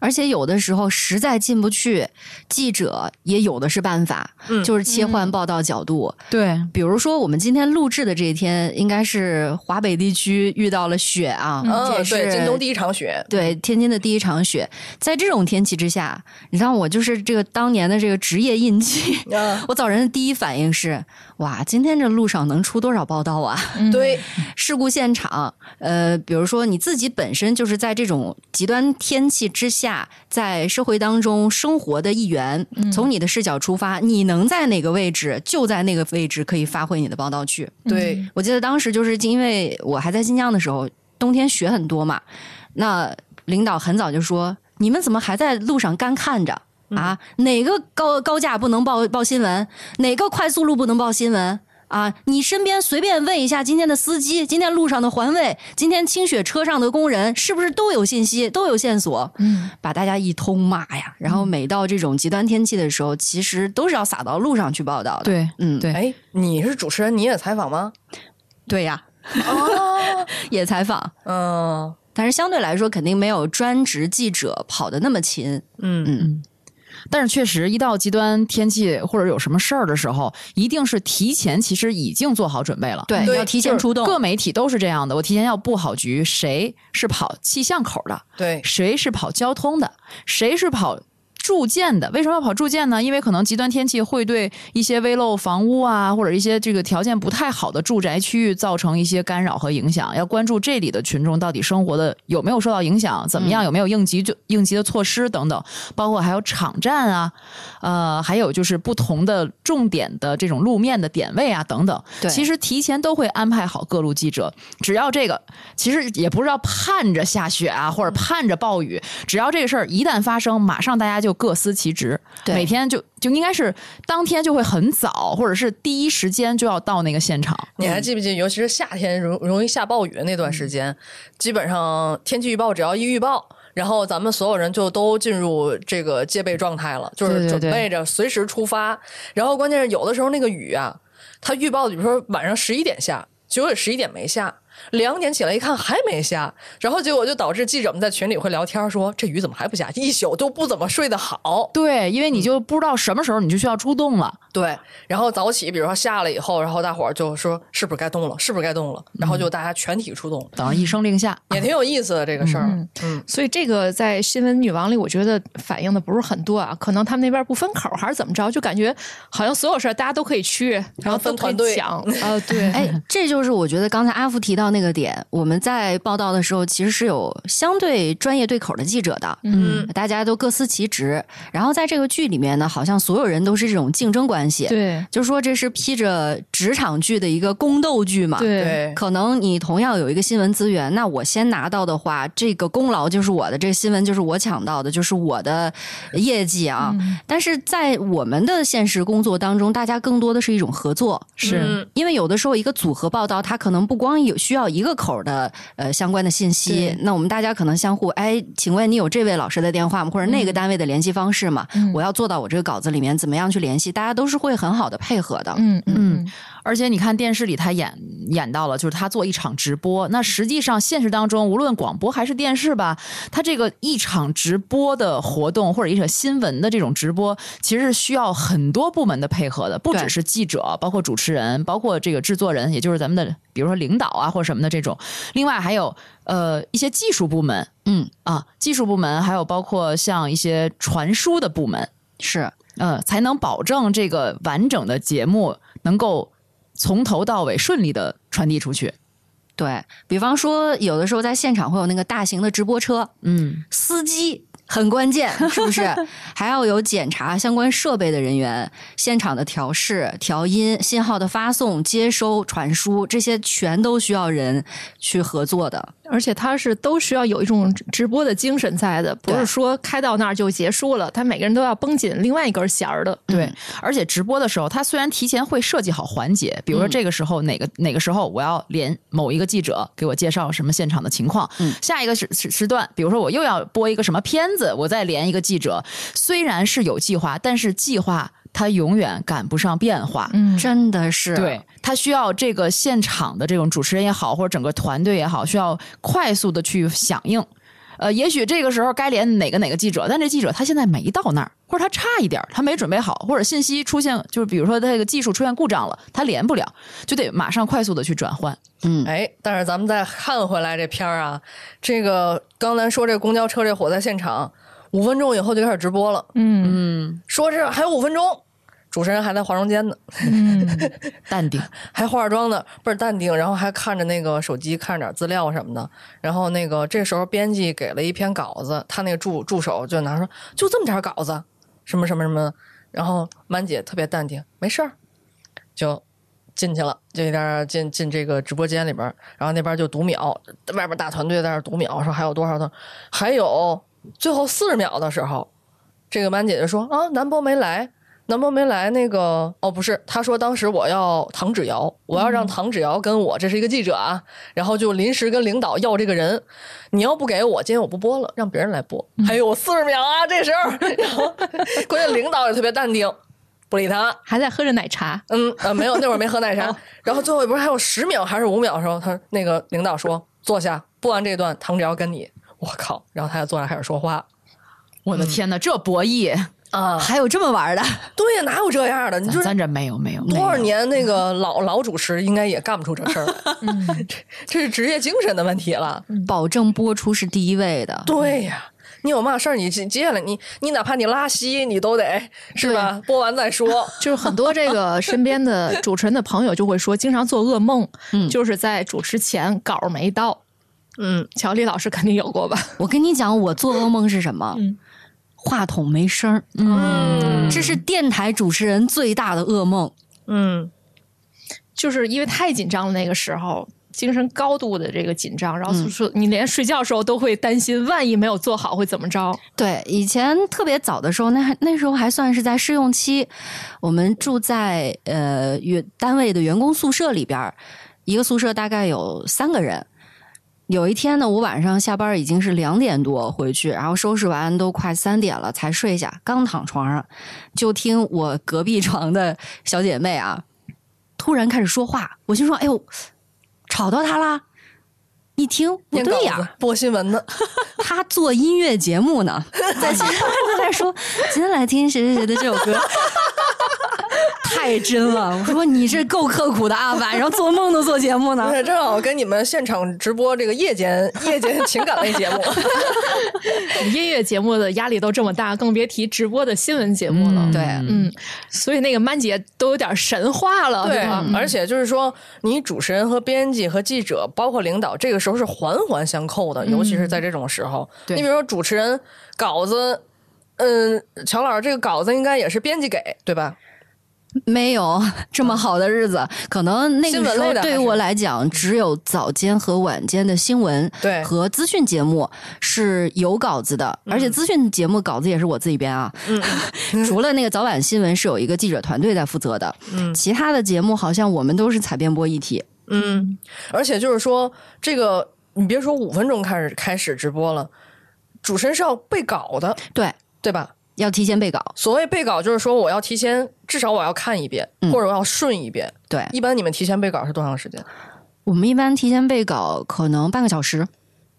而且有的时候实在进不去，记者也有的是办法，嗯就是切换报道角度。对，比如说，我们今天录制的这一天，应该是华北地区遇到了雪啊，这嗯，也是对，京东第一场雪，对天津的第一场雪。在这种天气之下，你让我就是这个当年的这个职业印记，啊，我早晨的第一反应是：哇，今天这路上能出多少报道啊？对，事故现场，呃，比如说你自己本身就是在这种极端天气之下，在社会当中生活的一员，从你的视角出发，你能在哪个位置，就在那个位置可以发挥你的报道去。对，我记得当时就是因为我还在新疆的时候，冬天雪很多嘛，那领导很早就说：“你们怎么还在路上干看着啊？哪个高高架不能报报新闻？哪个快速路不能报新闻？”啊！你身边随便问一下今天的司机、今天路上的环卫、今天清雪车上的工人，是不是都有信息、都有线索？嗯，把大家一通骂呀！然后每到这种极端天气的时候，其实都是要撒到路上去报道的。，对，嗯，对哎，你是主持人，你也采访吗？对呀。哦，也采访。嗯但是相对来说，肯定没有专职记者跑的那么勤。嗯嗯，但是确实，一到极端天气或者有什么事儿的时候，一定是提前其实已经做好准备了。对，要提前出动。各媒体都是这样的，我提前要布好局，谁是跑气象口的，对，谁是跑交通的，谁是跑。住建的为什么要跑住建呢？因为可能极端天气会对一些危漏房屋啊，或者一些这个条件不太好的住宅区域造成一些干扰和影响。要关注这里的群众到底生活的有没有受到影响，怎么样，有没有应急就应急的措施等等，包括还有场站啊，呃，还有就是不同的重点的这种路面的点位啊等等。对其实提前都会安排好各路记者，只要这个其实也不是要盼着下雪啊，或者盼着暴雨，只要这个事儿一旦发生，马上大家就各司其职，对每天就就应该是当天就会很早，或者是第一时间就要到那个现场。你还记不记得，尤其是夏天容容易下暴雨的那段时间，基本上天气预报只要一预报，然后咱们所有人就都进入这个戒备状态了，就是准备着随时出发。然后关键是有的时候那个雨啊，它预报比如说晚上十一点下，结果十一点没下。两点起来一看还没下，然后结果就导致记者们在群里会聊天说这雨怎么还不下？一宿都不怎么睡得好。对，因为你就不知道什么时候你就需要出动了。对，然后早起，比如说下了以后，然后大伙儿就说是不是该动了？是不是该动了？然后就大家全体出动，等着一声令下，也挺有意思的这个事儿。嗯，所以这个在新闻女王里，我觉得反映的不是很多啊，可能他们那边不分口还是怎么着，就感觉好像所有事儿大家都可以去，然后分团队抢 啊，对，哎，这就是我觉得刚才阿福提到那个点，我们在报道的时候其实是有相对专业对口的记者的，嗯，大家都各司其职。然后在这个剧里面呢，好像所有人都是这种竞争关系，，对。就说这是披着职场剧的一个宫斗剧嘛，对。对，可能你同样有一个新闻资源，那我先拿到的话，这个功劳就是我的，这个新闻就是我抢到的，就是我的业绩啊。但是在我们的现实工作当中，大家更多的是一种合作，是。嗯。因为有的时候一个组合报道，它可能不光有需要一个口的呃相关的信息，那我们大家可能相互哎，请问你有这位老师的电话吗？或者那个单位的联系方式吗？我要做到我这个稿子里面怎么样去联系？大家都是会很好的配合的。嗯嗯嗯，而且你看电视里他演演到了，就是他做一场直播。那实际上现实当中，无论广播还是电视吧，他这个一场直播的活动或者一场新闻的这种直播，其实是需要很多部门的配合的，不只是记者，包括主持人，包括这个制作人，也就是咱们的比如说领导啊或者什么的这种。另外还有呃一些技术部门，嗯啊，技术部门，还有包括像一些传输的部门。是，呃，才能保证这个完整的节目能够从头到尾顺利的传递出去。对比方说，有的时候在现场会有那个大型的直播车，嗯，司机很关键，是不是？还要有检查相关设备的人员，现场的调试、调音、信号的发送、接收、传输，这些全都需要人去合作的。而且他是都需要有一种直播的精神在的，不是说开到那儿就结束了，他每个人都要绷紧另外一根弦儿的。对。而且直播的时候，他虽然提前会设计好环节，比如说这个时候哪个、哪个时候我要连某一个记者给我介绍什么现场的情况，嗯下一个时时时段，比如说我又要播一个什么片子，我再连一个记者，虽然是有计划，但是计划它永远赶不上变化。嗯，真的是对，他需要这个现场的这种主持人也好，或者整个团队也好，需要快速的去响应。呃，也许这个时候该连哪个哪个记者，但这记者他现在没到那儿，或者他差一点，他没准备好，或者信息出现，就是比如说他这个技术出现故障了，他连不了，就得马上快速的去转换。嗯，哎，但是咱们再看回来这片儿啊，这个刚才说这公交车这火灾现场，五分钟以后就开始直播了，嗯。说是还有五分钟，主持人还在化妆间呢，嗯，淡定，还化着妆呢，倍儿淡定，然后还看着那个手机，看着点资料什么的。然后那个这时候编辑给了一篇稿子，他那个助助手就拿说就这么点稿子，什么什么什么。然后满姐特别淡定，没事儿，就进去了，就一点进进这个直播间里边儿，然后那边就读秒，外边大团队在那儿读秒，说还有多少的，还有最后四十秒的时候，这个满姐姐说啊，南波没来。南波没来，那个哦不是，她说当时我要唐芷瑶，我要让唐芷瑶跟我，这是一个记者啊，然后就临时跟领导要这个人，你要不给我，今天我不播了，让别人来播。还有四十秒啊，这时候，然后关键领导也特别淡定，不理他，还在喝着奶茶。嗯呃没有，那会儿没喝奶茶。然后最后不是还有十秒还是五秒的时候，他那个领导说坐下，播完这段唐只要跟你，我靠，然后他就坐那开始说话我的天哪，这博弈，啊，还有这么玩的？对呀，哪有这样的？你说咱这没有没有，多少年那个老老主持应该也干不出这事儿来，这这是职业精神的问题了。保证播出是第一位的。对呀，你有嘛事儿，你接接下来你你哪怕你拉稀，你都得是吧？播完再说。就是很多这个身边的 主持人的朋友就会说，经常做噩梦，就是在主持前稿没到。嗯，乔丽老师肯定有过吧？我跟你讲，我做噩梦是什么？嗯话筒没声儿，嗯这是电台主持人最大的噩梦。嗯就是因为太紧张了，那个时候精神高度的这个紧张，然后说你连睡觉的时候都会担心，万一没有做好会怎么着？对，以前特别早的时候，那还那时候还算是在试用期，我们住在呃员单位的员工宿舍里边儿，一个宿舍大概有三个人。有一天呢，我晚上下班已经是两点多回去，然后收拾完都快三点了才睡下。刚躺床上，就听我隔壁床的小姐妹啊，突然开始说话。我心说：“哎呦，吵到她啦！”一听不念对呀、播新闻呢。她做音乐节目呢，在前面在说，今天来听谁谁谁的这首歌，太真了。我说你这够刻苦的啊，晚上做梦都做节目呢不。是，正好跟你们现场直播这个夜间夜间情感类节目。音乐节目的压力都这么大，更别提直播的新闻节目了。对，嗯，所以那个曼姐都有点神话了，对而且就是说，你主持人和编辑和记者，包括领导，这个时候是环环相扣的，尤其是在这种时候。对你比如说主持人稿子，嗯，乔老师这个稿子应该也是编辑给，对吧？没有 这么好的日子，可能那个时候对于我来讲，只有早间和晚间的新闻对。和资讯节目是有稿子的，而且资讯节目稿子也是我自己编啊。除了那个早晚新闻是有一个记者团队在负责的，嗯。其他的节目好像我们都是采编播一体。嗯，而且就是说，这个你别说五分钟开始开始直播了，主持人是要背稿的，对，对吧？要提前备稿。所谓背稿，就是说我要提前，至少我要看一遍，嗯或者我要顺一遍。对，一般你们提前背稿是多长时间？我们一般提前备稿可能半个小时，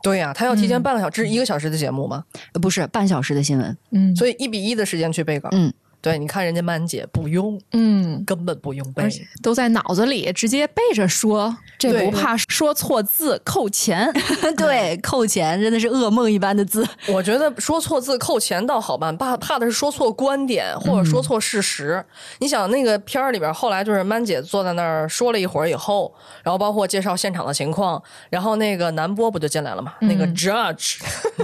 对呀、他要提嗯前半个小时，这是一个小时的节目吗？呃不是半小时的新闻。嗯所以一比一的时间去背稿。嗯，对，你看人家曼姐不用，嗯，根本不用背都在脑子里直接背着说。这不怕说错字扣钱。对，扣钱真的是噩梦一般的字。我觉得说错字扣钱倒好办，怕怕的是说错观点或者说错事实。你想那个片儿里边，后来就是曼姐坐在那儿说了一会儿以后，然后包括介绍现场的情况，然后那个南波不就进来了嘛？那个 judge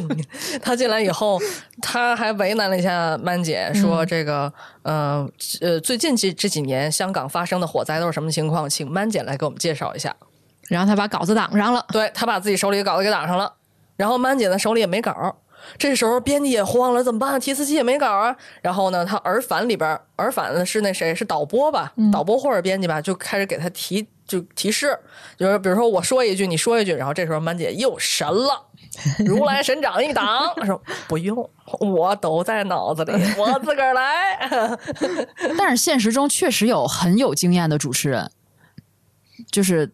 他进来以后，他还为难了一下曼姐，说这个呃呃，最近这这几年香港发生的火灾都是什么情况？请曼姐来给我们介绍一下。然后他把稿子挡上了，对他把自己手里的稿子给挡上了，然后曼姐呢手里也没稿，这时候编辑也慌了，怎么办？提词器也没稿啊。然后呢，他耳返里边耳返的是那谁是导播吧，导播或者编辑吧，就开始给他提就提示，就是比如说我说一句，你说一句，然后这时候曼姐又神了。如来神掌一挡，说不用，我都在脑子里，我自个儿来。但是现实中确实有很有经验的主持人，就是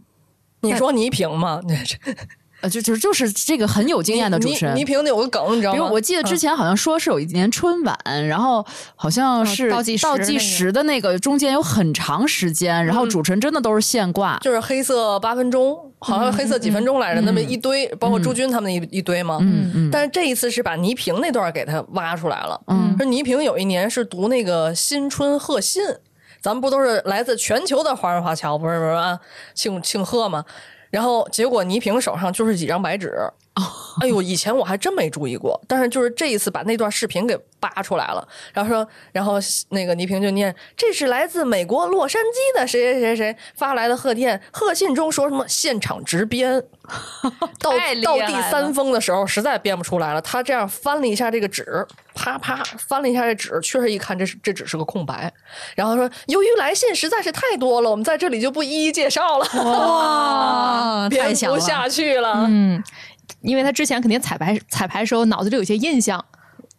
你说倪萍吗？呃，就就就是这个很有经验的主持人倪。倪萍有个梗，你知道吗？比如我记得之前好像说是有一年春晚，然后好像是倒计时倒计时的那个中间有很长时间，然后主持人真的都是现挂。就是黑色八分钟，好像黑色几分钟来着，那么一堆，包括朱军他们一一堆嘛。嗯嗯但是这一次是把倪萍那段给他挖出来了。嗯说倪萍有一年是读那个新春贺信，咱们不都是来自全球的华人华侨，不是不是啊，庆庆贺吗？然后结果倪萍手上就是几张白纸。哎呦，以前我还真没注意过，但是就是这一次把那段视频给扒出来了，然后说，然后那个倪萍就念，这是来自美国洛杉矶的谁谁谁谁发来的贺电，贺信中说什么现场直编，到到第三封的时候实在编不出来了，他这样翻了一下这个纸，啪啪翻了一下这纸，确实一看这是这纸是个空白，然后说由于来信实在是太多了，我们在这里就不一一介绍了，哇，编！不下去了。嗯，因为他之前肯定彩排彩排时候脑子里有些印象，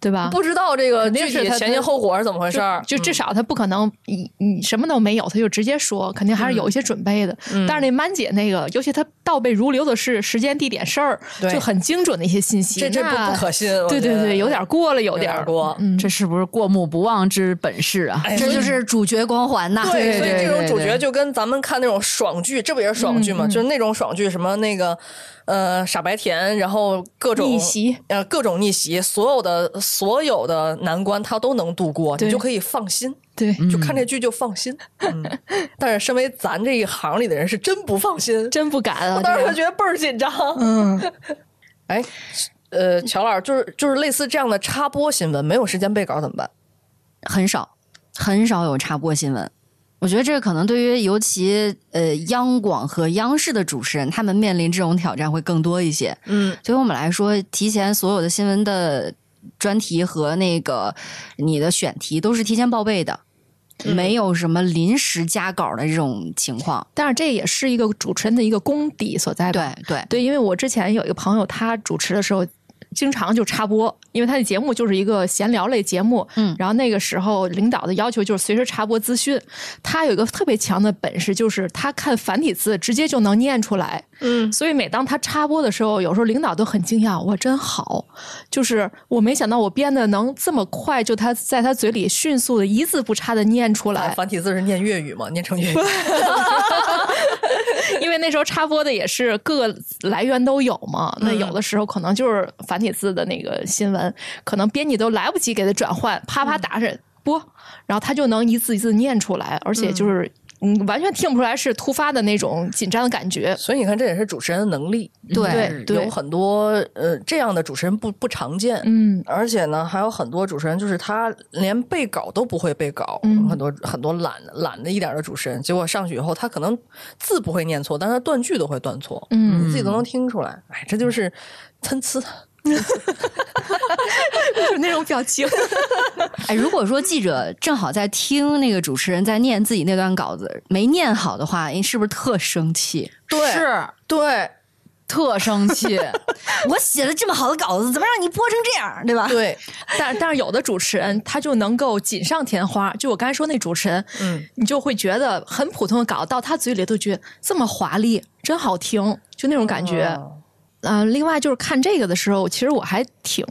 对吧？不知道这个具体前因后果是怎么回事儿，就至少他不可能你你什么都没有，他就直接说，肯定还是有一些准备的。嗯但是那曼姐那个，尤其他倒背如流的是时间、地点、事儿，就很精准的一些信息。这这不不可信对对对，有点过了，有有点儿点过。嗯，这是不是过目不忘之本事啊？哎这就是主角光环呐。对，所以这种主角就跟咱们看那种爽剧，这不也是爽剧吗？就是那种爽剧，什么那个呃傻白甜，然后各种逆袭，呃各种逆袭，所有的所有的难关他都能度过，你就可以放心。对，就看这剧就放心，嗯，但是身为咱这一行里的人是真不放心，真不敢啊！我当时这个觉得倍儿紧张。嗯，哎，呃，乔老师，就是就是类似这样的插播新闻，没有时间背稿怎么办？很少很少有插播新闻。我觉得这个可能对于尤其呃央广和央视的主持人，他们面临这种挑战会更多一些。嗯，对于我们来说，提前所有的新闻的专题和那个你的选题都是提前报备的，没有什么临时加稿的这种情况。但是这也是一个主持人的一个功底所在吧？对对，对，因为我之前有一个朋友，他主持的时候。经常就插播，因为他的节目就是一个闲聊类节目，嗯然后那个时候领导的要求就是随时插播资讯。他有一个特别强的本事，就是他看繁体字直接就能念出来，嗯，所以每当他插播的时候，有时候领导都很惊讶，我，真好！就是我没想到我编的能这么快，就他在他嘴里迅速的一字不差的念出来。繁体字是念粤语吗？念成粤语？因为那时候插播的也是各个来源都有嘛，那有的时候可能就是繁体字的那个新闻，可能编辑都来不及给它转换，啪啪打上播，然后他就能一字一字念出来，而且就是。嗯，完全听不出来是突发的那种紧张的感觉。所以你看，这也是主持人的能力。对有很多呃这样的主持人不不常见。嗯，而且呢，还有很多主持人就是他连背稿都不会背稿，嗯很多很多懒懒的一点的主持人，结果上去以后，他可能字不会念错，但是他断句都会断错，嗯你自己都能听出来。哎，这就是参差。就是那种表情。哎，如果说记者正好在听那个主持人在念自己那段稿子，没念好的话，是不是特生气？对，是对特生气。我写了这么好的稿子，怎么让你播成这样，对吧？对，但但是有的主持人他就能够锦上添花，就我刚才说那主持人，嗯，你就会觉得很普通的稿到他嘴里都觉得这么华丽，真好听，就那种感觉。哦嗯、另外就是看这个的时候，其实我还挺。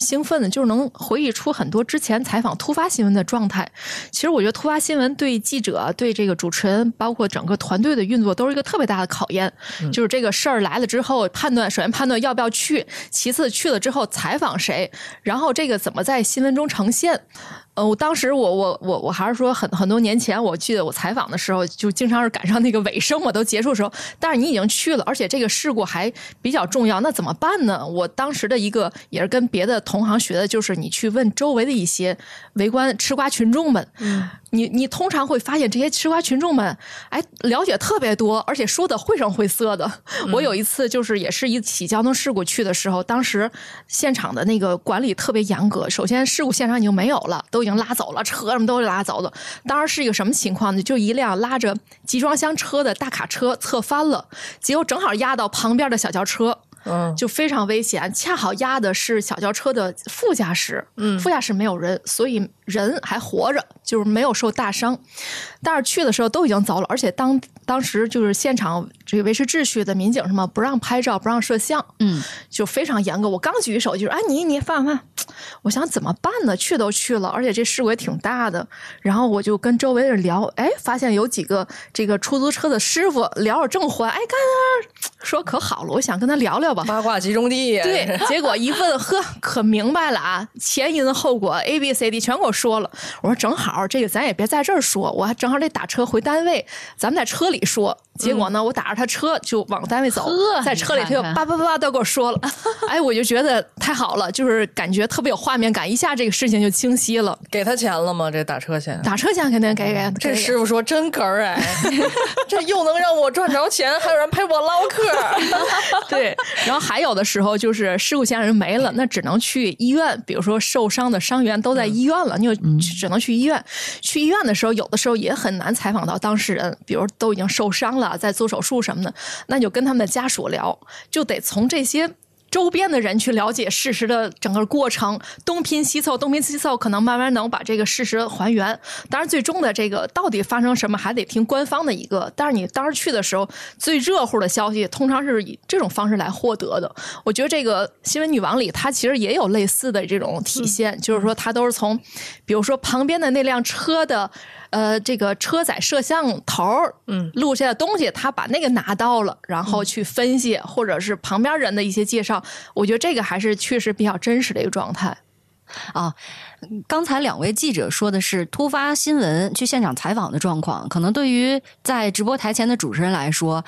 兴奋的，就是能回忆出很多之前采访突发新闻的状态。其实我觉得突发新闻对记者、对这个主持人，包括整个团队的运作，都是一个特别大的考验。就是这个事儿来了之后，判断首先判断要不要去，其次去了之后采访谁，然后这个怎么在新闻中呈现。呃，我当时我我我我还是说很很多年前，我记得我采访的时候，就经常是赶上那个尾声我，都结束的时候，但是你已经去了，而且这个事故还比较重要，那怎么办呢？我当时的一个也是跟别的同行学的，就是你去问周围的一些围观吃瓜群众们，你你通常会发现这些吃瓜群众们，哎，了解特别多，而且说的绘声绘色的。我有一次就是也是一起交通事故去的时候，当时现场的那个管理特别严格。首先，事故现场已经没有了，都已经拉走了，车什么都拉走了。当时是一个什么情况呢？就一辆拉着集装箱车的大卡车侧翻了，结果正好压到旁边的小轿车。嗯，就非常危险，恰好压的是小轿车的副驾驶，嗯，副驾驶没有人，所以人还活着，就是没有受大伤。但是去的时候都已经走了，而且当当时就是现场这个维持秩序的民警什么不让拍照，不让摄像，嗯，就非常严格。我刚举手就是哎你你放放，我想怎么办呢？去都去了，而且这事故也挺大的。然后我就跟周围的人聊，哎，发现有几个这个出租车的师傅聊着正欢，哎，干啊，说可好了，我想跟他聊聊吧。八卦集中地呀。对，结果一问，呵，可明白了啊，前因后果，A B C D 全给我说了。我说正好，这个咱也别在这儿说，我还正好得打车回单位，咱们在车里说。结果呢，我打着他车就往单位走，呵在车里他就叭叭叭叭都给我说了。哎，我就觉得太好了，就是感觉特别有画面感，一下这个事情就清晰了。给他钱了吗？这打车钱？打车钱肯定给给，给这师傅说真哏儿哎，这又能让我赚着钱，还有人陪我唠嗑。对，然后还有的时候就是事故现场人没了，那只能去医院，比如说受伤的伤员都在医院了，你就只能去医院。去医院的时候，有的时候也很难采访到当事人，比如都已经受伤了，在做手术什么的，那就跟他们的家属聊，就得从这些。周边的人去了解事实的整个过程，东拼西凑，东拼西凑，可能慢慢能把这个事实还原。当然，最终的这个到底发生什么，还得听官方的一个。但是你当时去的时候，最热乎的消息通常是以这种方式来获得的。我觉得这个新闻女王里，它其实也有类似的这种体现，就是说它都是从，比如说旁边的那辆车的。呃，这个车载摄像头嗯，录下的东西，他把那个拿到了，然后去分析，或者是旁边人的一些介绍，我觉得这个还是确实比较真实的一个状态。啊，刚才两位记者说的是突发新闻去现场采访的状况，可能对于在直播台前的主持人来说，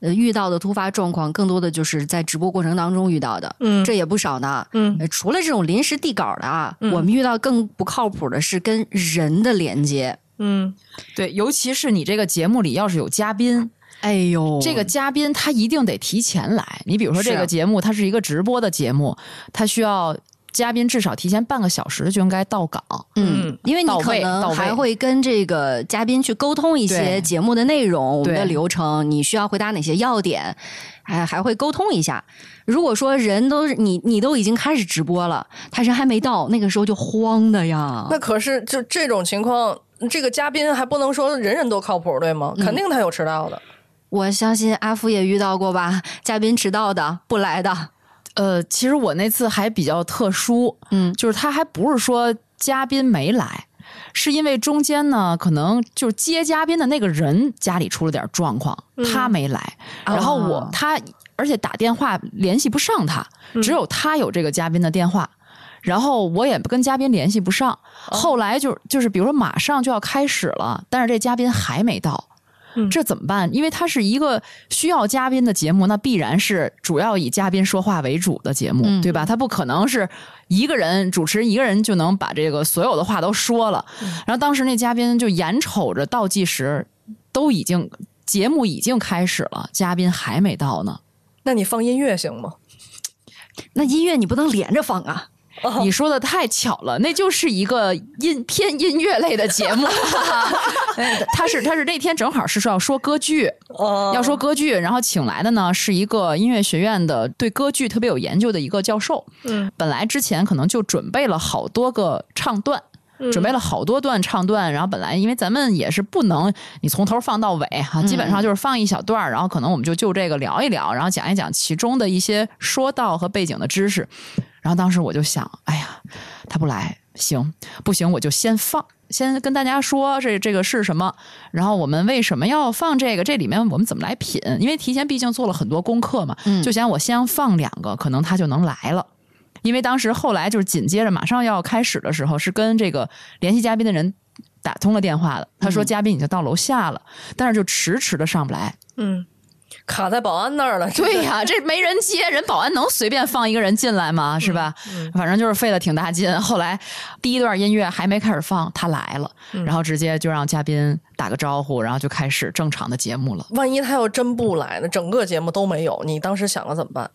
呃，遇到的突发状况更多的就是在直播过程当中遇到的，嗯，这也不少呢，嗯，除了这种临时递稿的啊，我们遇到更不靠谱的是跟人的连接。嗯，对，尤其是你这个节目里要是有嘉宾，哎呦，这个嘉宾他一定得提前来。你比如说这个节目，它是一个直播的节目，它需要嘉宾至少提前半个小时就应该到岗。嗯，因为你可能还会跟这个嘉宾去沟通一些节目的内容、我们的流程，你需要回答哪些要点，还还会沟通一下。如果说人都你，你都已经开始直播了，他人还没到，那个时候就慌的呀。那可是就这种情况。这个嘉宾还不能说人人都靠谱，对吗？肯定他有迟到的。我相信阿福也遇到过吧？嘉宾迟到的、不来的。呃，其实我那次还比较特殊，嗯，就是他还不是说嘉宾没来，是因为中间呢，可能就是接嘉宾的那个人家里出了点状况，他没来。然后我他，而且打电话联系不上他，只有他有这个嘉宾的电话。然后我也跟嘉宾联系不上，后来就就是比如说马上就要开始了，但是这嘉宾还没到，这怎么办？因为它是一个需要嘉宾的节目，那必然是主要以嘉宾说话为主的节目，对吧？他不可能是一个人主持人一个人就能把这个所有的话都说了。然后当时那嘉宾就眼瞅着倒计时都已经节目已经开始了，嘉宾还没到呢。那你放音乐行吗？那音乐你不能连着放啊。你说的太巧了，那就是一个音偏音乐类的节目。他是他是那天正好是说要说歌剧，要说歌剧，然后请来的呢是一个音乐学院的对歌剧特别有研究的一个教授。嗯，本来之前可能就准备了好多个唱段，准备了好多段唱段，然后本来因为咱们也是不能你从头放到尾哈，基本上就是放一小段，然后可能我们就就这个聊一聊，然后讲一讲其中的一些说道和背景的知识。然后当时我就想，哎呀，他不来行不行？我就先放，先跟大家说这这个是什么。然后我们为什么要放这个？这里面我们怎么来品？因为提前毕竟做了很多功课嘛，就想我先放两个，可能他就能来了。因为当时后来就是紧接着马上要开始的时候，是跟这个联系嘉宾的人打通了电话的。他说嘉宾已经到楼下了，但是就迟迟的上不来。嗯。卡在保安那儿了。对呀，这没人接，人保安能随便放一个人进来吗？是吧？反正就是费了挺大劲。后来第一段音乐还没开始放，他来了，然后直接就让嘉宾打个招呼，然后就开始正常的节目了。万一他要真不来呢？整个节目都没有，你当时想了怎么办？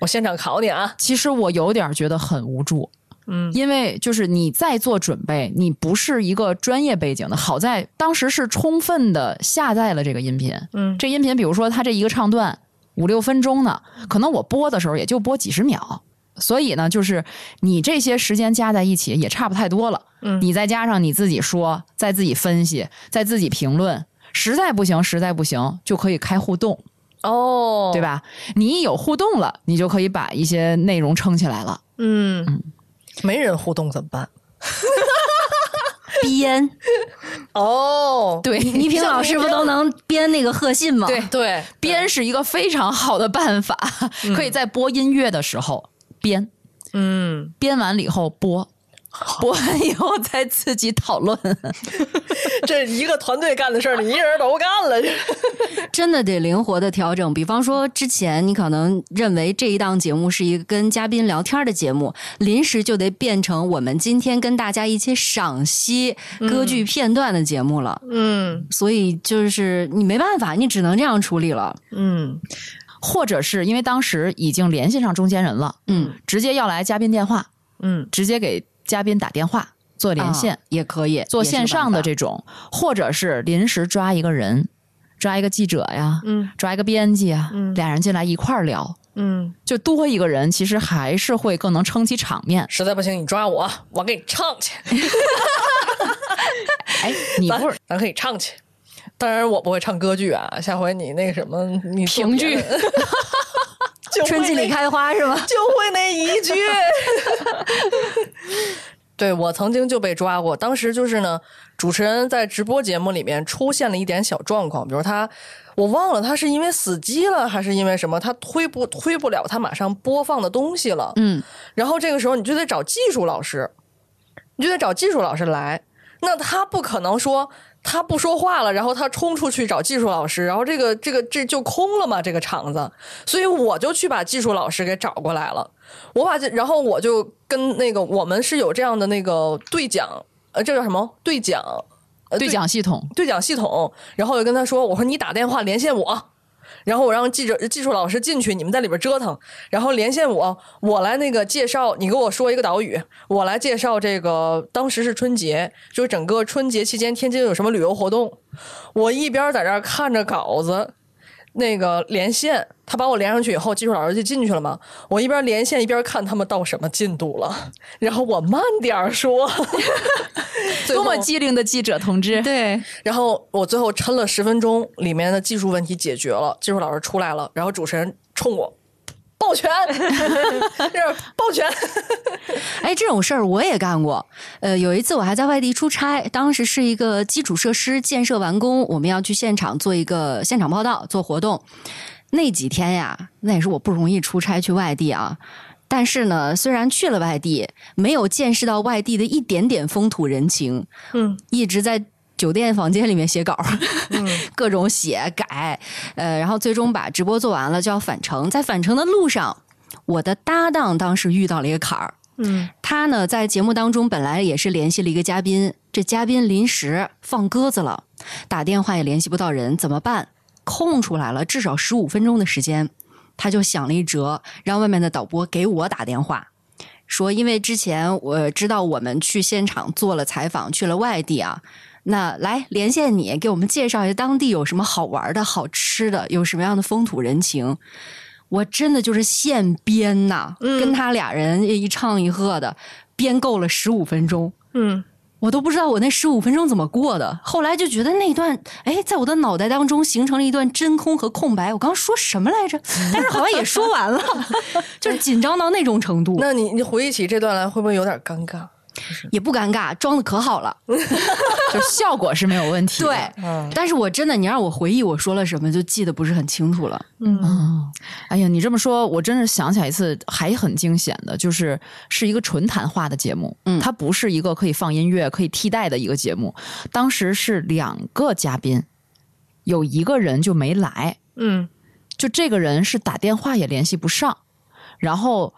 我现场考你啊！其实我有点觉得很无助。嗯，因为就是你在做准备，你不是一个专业背景的。好在当时是充分的下载了这个音频。嗯，这音频比如说它这一个唱段五六分钟呢，可能我播的时候也就播几十秒，所以呢，就是你这些时间加在一起也差不太多了。嗯，你再加上你自己说，再自己分析，再自己评论，实在不行，实在不行就可以开互动。哦，对吧？你一有互动了，你就可以把一些内容撑起来了。嗯。没人互动怎么办？编哦，对，倪萍老师不都能编那个贺信吗？对对，编是一个非常好的办法，可以在播音乐的时候编，嗯，编完了以后播。播完以后再自己讨论，这一个团队干的事儿，你一人都干了，真的得灵活的调整。比方说，之前你可能认为这一档节目是一个跟嘉宾聊天的节目，临时就得变成我们今天跟大家一起赏析歌剧片段的节目了。嗯，所以就是你没办法，你只能这样处理了。嗯，或者是因为当时已经联系上中间人了，嗯，直接要来嘉宾电话，嗯，直接给。嘉宾打电话做连线也可以做线上的这种，或者是临时抓一个人，抓一个记者呀，嗯，抓一个编辑啊，嗯，俩人进来一块儿聊，嗯，就多一个人，其实还是会更能撑起场面。实在不行你抓我，我给你唱去。哎，你咱不是咱可以唱去。当然我不会唱歌剧啊，下回你那个什么，你评剧别的 就春季里开花是吗？就会那一句。对我曾经就被抓过，当时就是呢，主持人在直播节目里面出现了一点小状况，比如他，我忘了他是因为死机了还是因为什么，他推不推不了他马上播放的东西了，嗯，然后这个时候你就得找技术老师，你就得找技术老师来，那他不可能说他不说话了，然后他冲出去找技术老师，然后这个这个这就空了嘛这个场子，所以我就去把技术老师给找过来了。我把这，然后我就跟那个我们是有这样的那个对讲，呃，这叫什么对讲？呃对讲系统，对讲系统，然后我就跟他说：“我说你打电话连线我，然后我让记者技术老师进去，你们在里边折腾，然后连线我，我来那个介绍，你给我说一个岛屿，我来介绍这个当时是春节，就是整个春节期间天津有什么旅游活动，我一边在这儿看着稿子。”那个连线，他把我连上去以后，技术老师就进去了嘛。我一边连线一边看他们到什么进度了，然后我慢点儿说，多么机灵的记者同志！对，然后我最后抻了十分钟，里面的技术问题解决了，技术老师出来了，然后主持人冲我抱拳，就是抱拳。哎，这种事儿我也干过。呃，有一次我还在外地出差，当时是一个基础设施建设完工，我们要去现场做一个现场报道、做活动。那几天呀，那也是我不容易出差去外地啊。但是呢，虽然去了外地，没有见识到外地的一点点风土人情，嗯，一直在酒店房间里面写稿，各种写改，呃，然后最终把直播做完了，就要返程。在返程的路上，我的搭档当时遇到了一个坎儿，嗯，他呢在节目当中本来也是联系了一个嘉宾，这嘉宾临时放鸽子了，打电话也联系不到人，怎么办？空出来了至少十五分钟的时间，他就想了一辙，让外面的导播给我打电话。说，因为之前我知道我们去现场做了采访，去了外地啊，那来连线你，给我们介绍一下当地有什么好玩的、好吃的，有什么样的风土人情。我真的就是现编呐，跟他俩人一唱一和的，编够了十五分钟。嗯，我都不知道我那十五分钟怎么过的。后来就觉得那段，哎，在我的脑袋当中形成了一段真空和空白。我刚刚说什么来着？但是好像也说完了，就是紧张到那种程度，那你你回忆起这段来，会不会有点尴尬？也不尴尬，装的可好了。就效果是没有问题。对，嗯但是我真的，你让我回忆我说了什么，就记得不是很清楚了。嗯，哎呀，你这么说，我真是想起来一次还很惊险的，就是是一个纯谈话的节目，嗯它不是一个可以放音乐、可以替代的一个节目。当时是两个嘉宾，有一个人就没来，嗯就这个人是打电话也联系不上，然后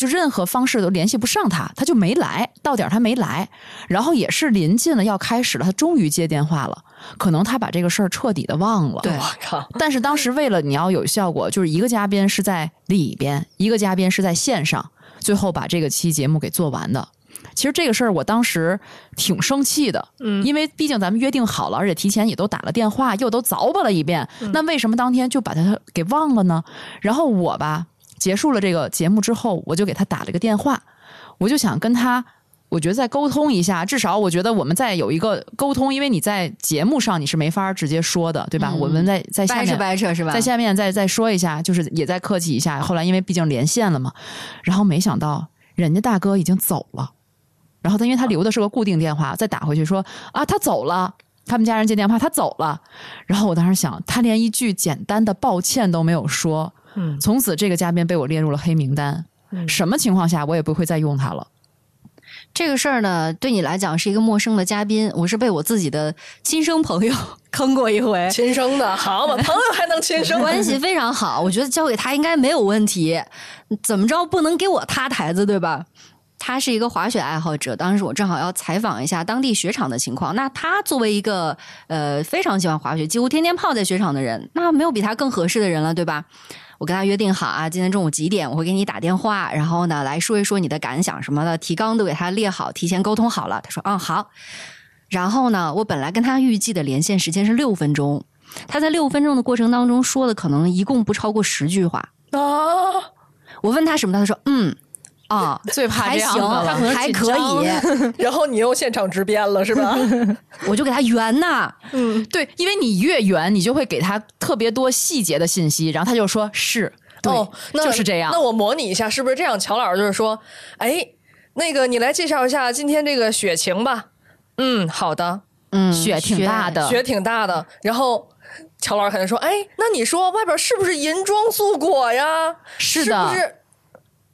就任何方式都联系不上他，他就没来，到点儿他没来，然后也是临近了要开始了，他终于接电话了，可能他把这个事儿彻底的忘了。对我靠，但是当时为了你要有效果，就是一个嘉宾是在里边，一个嘉宾是在线上，最后把这个期节目给做完的。其实这个事儿我当时挺生气的，嗯因为毕竟咱们约定好了，而且提前也都打了电话，又都凿吧了一遍，那为什么当天就把他给忘了呢？然后我吧，结束了这个节目之后，我就给他打了个电话，我就想跟他。我觉得再沟通一下，至少我觉得我们再有一个沟通，因为你在节目上你是没法直接说的，对吧？嗯我们在在下面掰扯掰扯是吧？在下面再再说一下，就是也再客气一下。后来因为毕竟连线了嘛，然后没想到人家大哥已经走了，然后他因为他留的是个固定电话，再打回去说啊他走了，他们家人接电话他走了。然后我当时想，他连一句简单的抱歉都没有说，嗯从此这个嘉宾被我列入了黑名单。嗯什么情况下我也不会再用他了。这个事儿呢，对你来讲是一个陌生的嘉宾，我是被我自己的亲生朋友 坑过一回。亲生的好嘛，朋友还能亲生？关系非常好，我觉得交给他应该没有问题。怎么着不能给我塌台子，对吧？他是一个滑雪爱好者，当时我正好要采访一下当地雪场的情况。那他作为一个呃非常喜欢滑雪，几乎天天泡在雪场的人，那没有比他更合适的人了，对吧？我跟他约定好啊，今天中午几点我会给你打电话，然后呢来说一说你的感想什么的，提纲都给他列好，提前沟通好了。他说嗯好。然后呢，我本来跟他预计的连线时间是六分钟，他在六分钟的过程当中说的可能一共不超过十句话，啊，我问他什么，他说嗯啊，最怕还行，这样的了他可能还可以，然后你又现场直编了是吧？我就给他圆呐。嗯对，因为你越圆，你就会给他特别多细节的信息，然后他就说是，对，哦，那就是这样那。我模拟一下，是不是这样？乔老师就是说，哎，那个你来介绍一下今天这个雪情吧。嗯，好的，嗯，雪挺大的，雪挺大的。然后乔老师可能说，哎，那你说外边是不是银装素裹呀？是不是？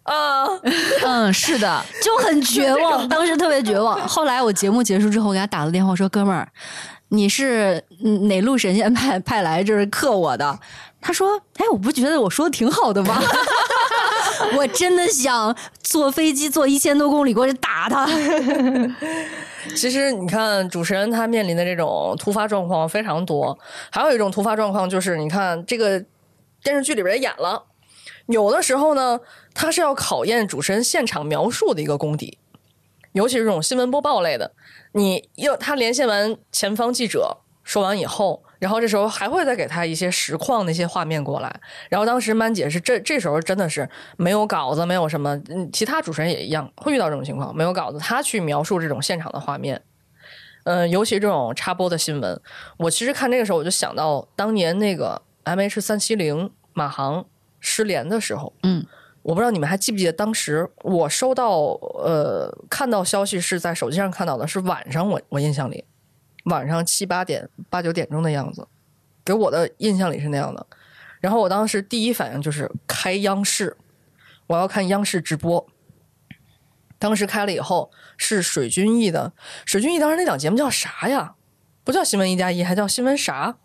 啊，嗯，是的，就很绝 望，当时特别绝望。后来我节目结束之后，我给他打了电话，说：“哥们儿，你是嗯哪路神仙派派来这是克我的？”他说：“哎，我不觉得我说的挺好的吗？我真的想坐飞机坐一千多公里过去打他。其实你看，主持人他面临的这种突发状况非常多，还有一种突发状况就是，你看这个电视剧里边也演了，有的时候呢，他是要考验主持人现场描述的一个功底，尤其是这种新闻播报类的，你要他连线完前方记者说完以后，然后这时候还会再给他一些实况的一些画面过来，然后当时曼姐是这这时候真的是没有稿子，没有什么，其他主持人也一样会遇到这种情况，没有稿子，他去描述这种现场的画面。嗯，尤其这种插播的新闻，我其实看这个时候我就想到当年那个 M H 三七零马航失联的时候，嗯，我不知道你们还记不记得当时我收到呃看到消息是在手机上看到的，是晚上我我印象里晚上七八点八九点钟的样子，给我的印象里是那样的。然后我当时第一反应就是开央视，我要看央视直播。当时开了以后是水军艺的，水军艺当时那档节目叫啥呀？不叫新闻一加一，还叫新闻啥？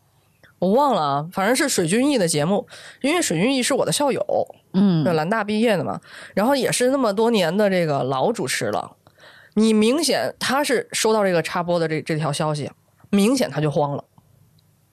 我忘了啊，反正是水军艺的节目，因为水军艺是我的校友，”嗯对，兰大毕业的嘛，然后也是那么多年的这个老主持了。你明显他是收到这个插播的这这条消息，明显他就慌了，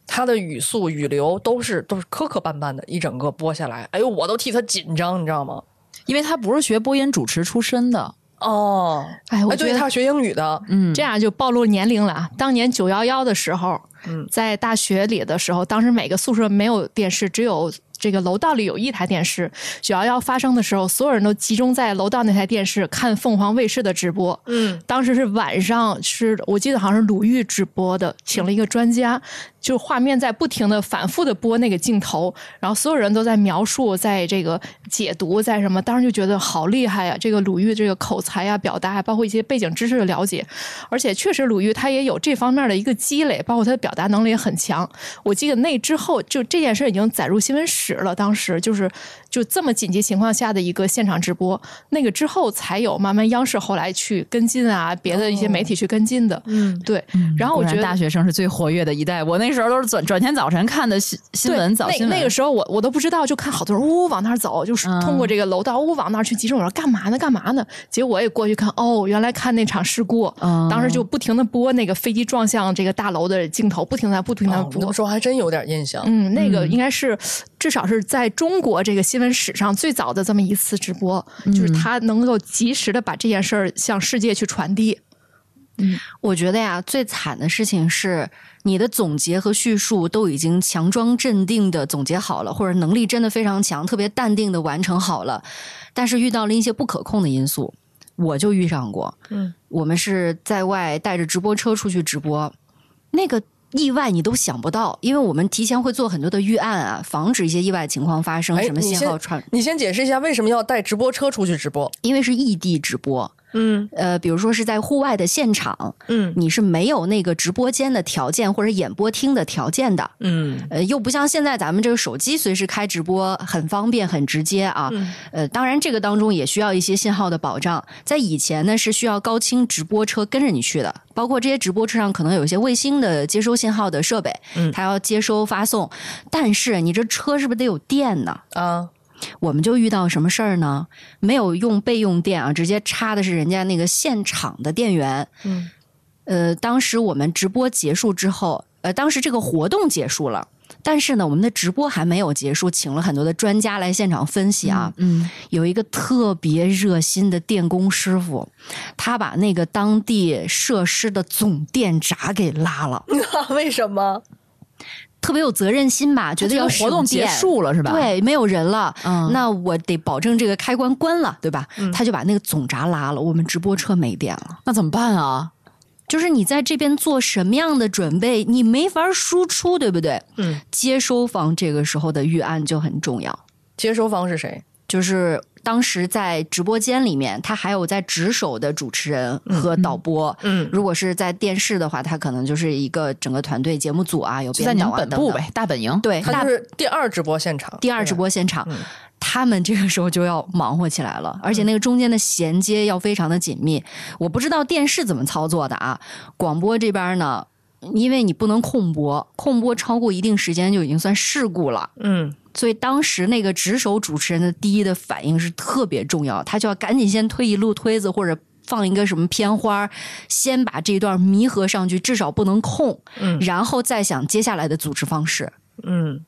他的语速语流都是都是磕磕绊绊的，一整个播下来，哎呦，我都替他紧张，你知道吗？因为他不是学播音主持出身的，哦，哎，我哎，对，觉得他是学英语的，嗯，这样就暴露年龄了啊。当年九幺幺的时候，嗯在大学里的时候，当时每个宿舍没有电视，只有这个楼道里有一台电视。九幺幺发生的时候，所有人都集中在楼道那台电视看凤凰卫视的直播。嗯，当时是晚上，是我记得好像是鲁豫直播的，请了一个专家，就画面在不停的反复的播那个镜头，然后所有人都在描述，在这个解读，在什么，当时就觉得好厉害呀、这个鲁豫这个口才呀、表达，包括一些背景知识的了解，而且确实鲁豫他也有这方面的一个积累，包括他的表达能力也很强。我记得那之后，就这件事已经载入新闻史了。当时就是就这么紧急情况下的一个现场直播，那个之后才有慢慢央视后来去跟进啊，别的一些媒体去跟进的。嗯，对。然后我觉得大学生是最活跃的一代。我那时候都是转转天早晨看的新新闻，早新闻。那个时候我我都不知道，就看好多人呜往那儿走，就是嗯通过这个楼道呜往那儿去集中。我说干嘛呢？干嘛呢？结果我也过去看，哦，原来看那场事故，嗯当时就不停的播那个飞机撞向这个大楼的镜头，不停的不停的播哦你这么。说还真有点印象。嗯，那个应该是至少是在中国这个新闻史上最早的这么一次直播，就是他能够及时的把这件事儿向世界去传递。嗯我觉得呀，最惨的事情是你的总结和叙述都已经强装镇定的总结好了，或者能力真的非常强，特别淡定的完成好了，但是遇到了一些不可控的因素，我就遇上过。嗯，我们是在外带着直播车出去直播，那个。意外你都想不到，因为我们提前会做很多的预案啊，防止一些意外情况发生，哎什么信号传，你先解释一下为什么要带直播车出去直播？因为是异地直播，嗯呃，比如说是在户外的现场，嗯你是没有那个直播间的条件或者演播厅的条件的。嗯呃，又不像现在咱们这个手机随时开直播，很方便、很直接啊。嗯呃，当然这个当中也需要一些信号的保障。在以前呢，是需要高清直播车跟着你去的，包括这些直播车上可能有一些卫星的接收信号的设备，嗯它要接收发送。但是你这车是不是得有电呢？啊我们就遇到什么事儿呢？没有用备用电啊，直接插的是人家那个现场的电源。嗯呃，当时我们直播结束之后，呃，当时这个活动结束了，但是呢，我们的直播还没有结束，请了很多的专家来现场分析啊。嗯，有一个特别热心的电工师傅，他把那个当地设施的总电闸给拉了。为什么？特别有责任心吧，觉得要活动结束了是吧？对，没有人了，嗯，那我得保证这个开关关了，对吧？他就把那个总闸拉了，我们直播车没电了，那怎么办啊？就是你在这边做什么样的准备，你没法输出，对不对？嗯，接收方这个时候的预案就很重要。接收方是谁？就是当时在直播间里面，他还有在值守的主持人和导播。嗯，如果是在电视的话，他可能就是一个整个团队节目组啊，有编导啊本部呗，大本营。对，他就是第二直播现场，第二直播现场。他们这个时候就要忙活起来了，而且那个中间的衔接要非常的紧密。我不知道电视怎么操作的啊，广播这边呢，因为你不能空播，空播超过一定时间就已经算事故了。嗯，所以当时那个值守主持人的第一的反应是特别重要，他就要赶紧先推一路推子或者放一个什么片花，先把这段弥合上去，至少不能空。嗯，然后再想接下来的组织方式。嗯。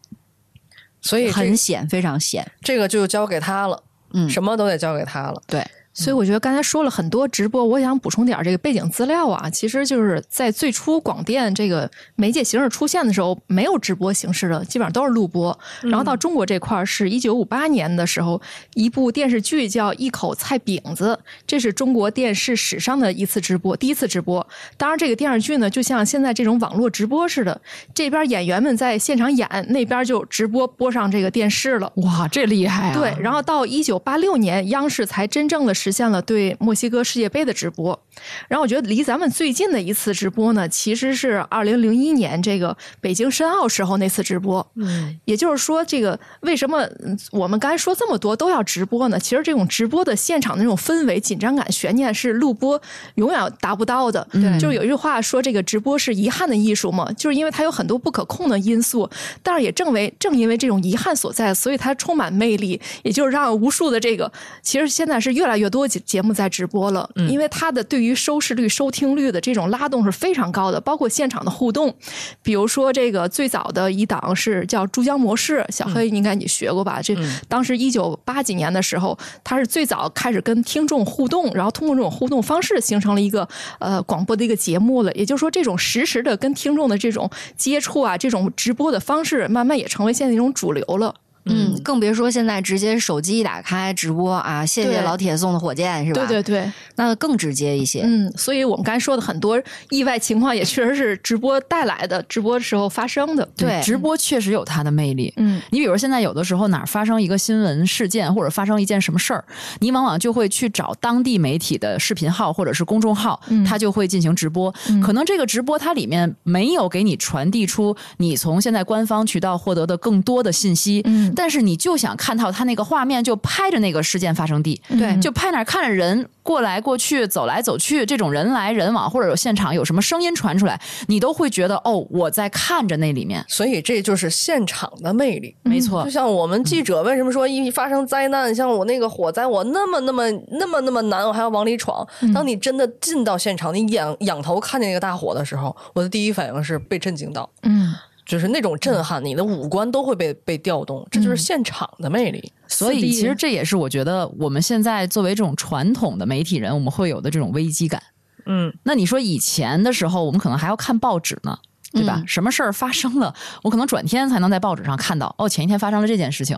所以很险，非常险，这个就交给他了，嗯，什么都得交给他了，对。所以我觉得刚才说了很多直播，我想补充点这个背景资料啊。其实就是在最初广电这个媒介形式出现的时候，没有直播形式的，基本上都是录播。然后到中国这块儿，是一九五八年的时候，一部电视剧叫《一口菜饼子》，这是中国电视史上的一次直播，第一次直播。当然，这个电视剧呢，就像现在这种网络直播似的，这边演员们在现场演，那边就直播播上这个电视了。哇，这厉害啊！对，然后到一九八六年，央视才真正的实现了对墨西哥世界杯的直播，然后我觉得离咱们最近的一次直播呢，其实是二零零一年这个北京申奥时候那次直播。嗯，也就是说，这个为什么我们刚才说这么多都要直播呢？其实这种直播的现场的那种氛围、紧张感、悬念是录播永远达不到的。对，就是有一句话说，这个直播是遗憾的艺术嘛，就是因为它有很多不可控的因素，但是也正为正因为这种遗憾所在，所以它充满魅力，也就是让无数的这个其实现在是越来越多节节目在直播了，因为它的对于收视率、收听率的这种拉动是非常高的，包括现场的互动。比如说，这个最早的一档是叫珠江模式，小黑应该你学过吧？这当时一九八几年的时候，它是最早开始跟听众互动，然后通过这种互动方式形成了一个呃广播的一个节目了。也就是说，这种实时的跟听众的这种接触啊，这种直播的方式，慢慢也成为现在一种主流了。嗯，更别说现在直接手机一打开直播啊！谢谢老铁送的火箭，是吧？对对对，那更直接一些。嗯，所以我们刚才说的很多意外情况，也确实是直播带来的，直播时候发生的。对，直播确实有它的魅力。嗯，你比如现在有的时候哪儿发生一个新闻事件，或者发生一件什么事儿，你往往就会去找当地媒体的视频号或者是公众号，它就会进行直播。可能这个直播它里面没有给你传递出你从现在官方渠道获得的更多的信息，嗯，但是你就想看到他那个画面，就拍着那个事件发生地，对，就拍那儿看着人过来过去、走来走去，这种人来人往，或者有现场有什么声音传出来，你都会觉得哦，我在看着那里面。所以这就是现场的魅力，没错。就像我们记者为什么说一发生灾难，像我那个火灾，我那么那么那么那么难，我还要往里闯。当你真的进到现场，你仰仰头看见那个大火的时候，我的第一反应是被震惊到。嗯。就是那种震撼，你的五官都会被被调动，这就是现场的魅力。所以，其实这也是我觉得我们现在作为这种传统的媒体人，我们会有的这种危机感。嗯，那你说以前的时候，我们可能还要看报纸呢。对吧？什么事儿发生了，我可能转天才能在报纸上看到。哦，前一天发生了这件事情，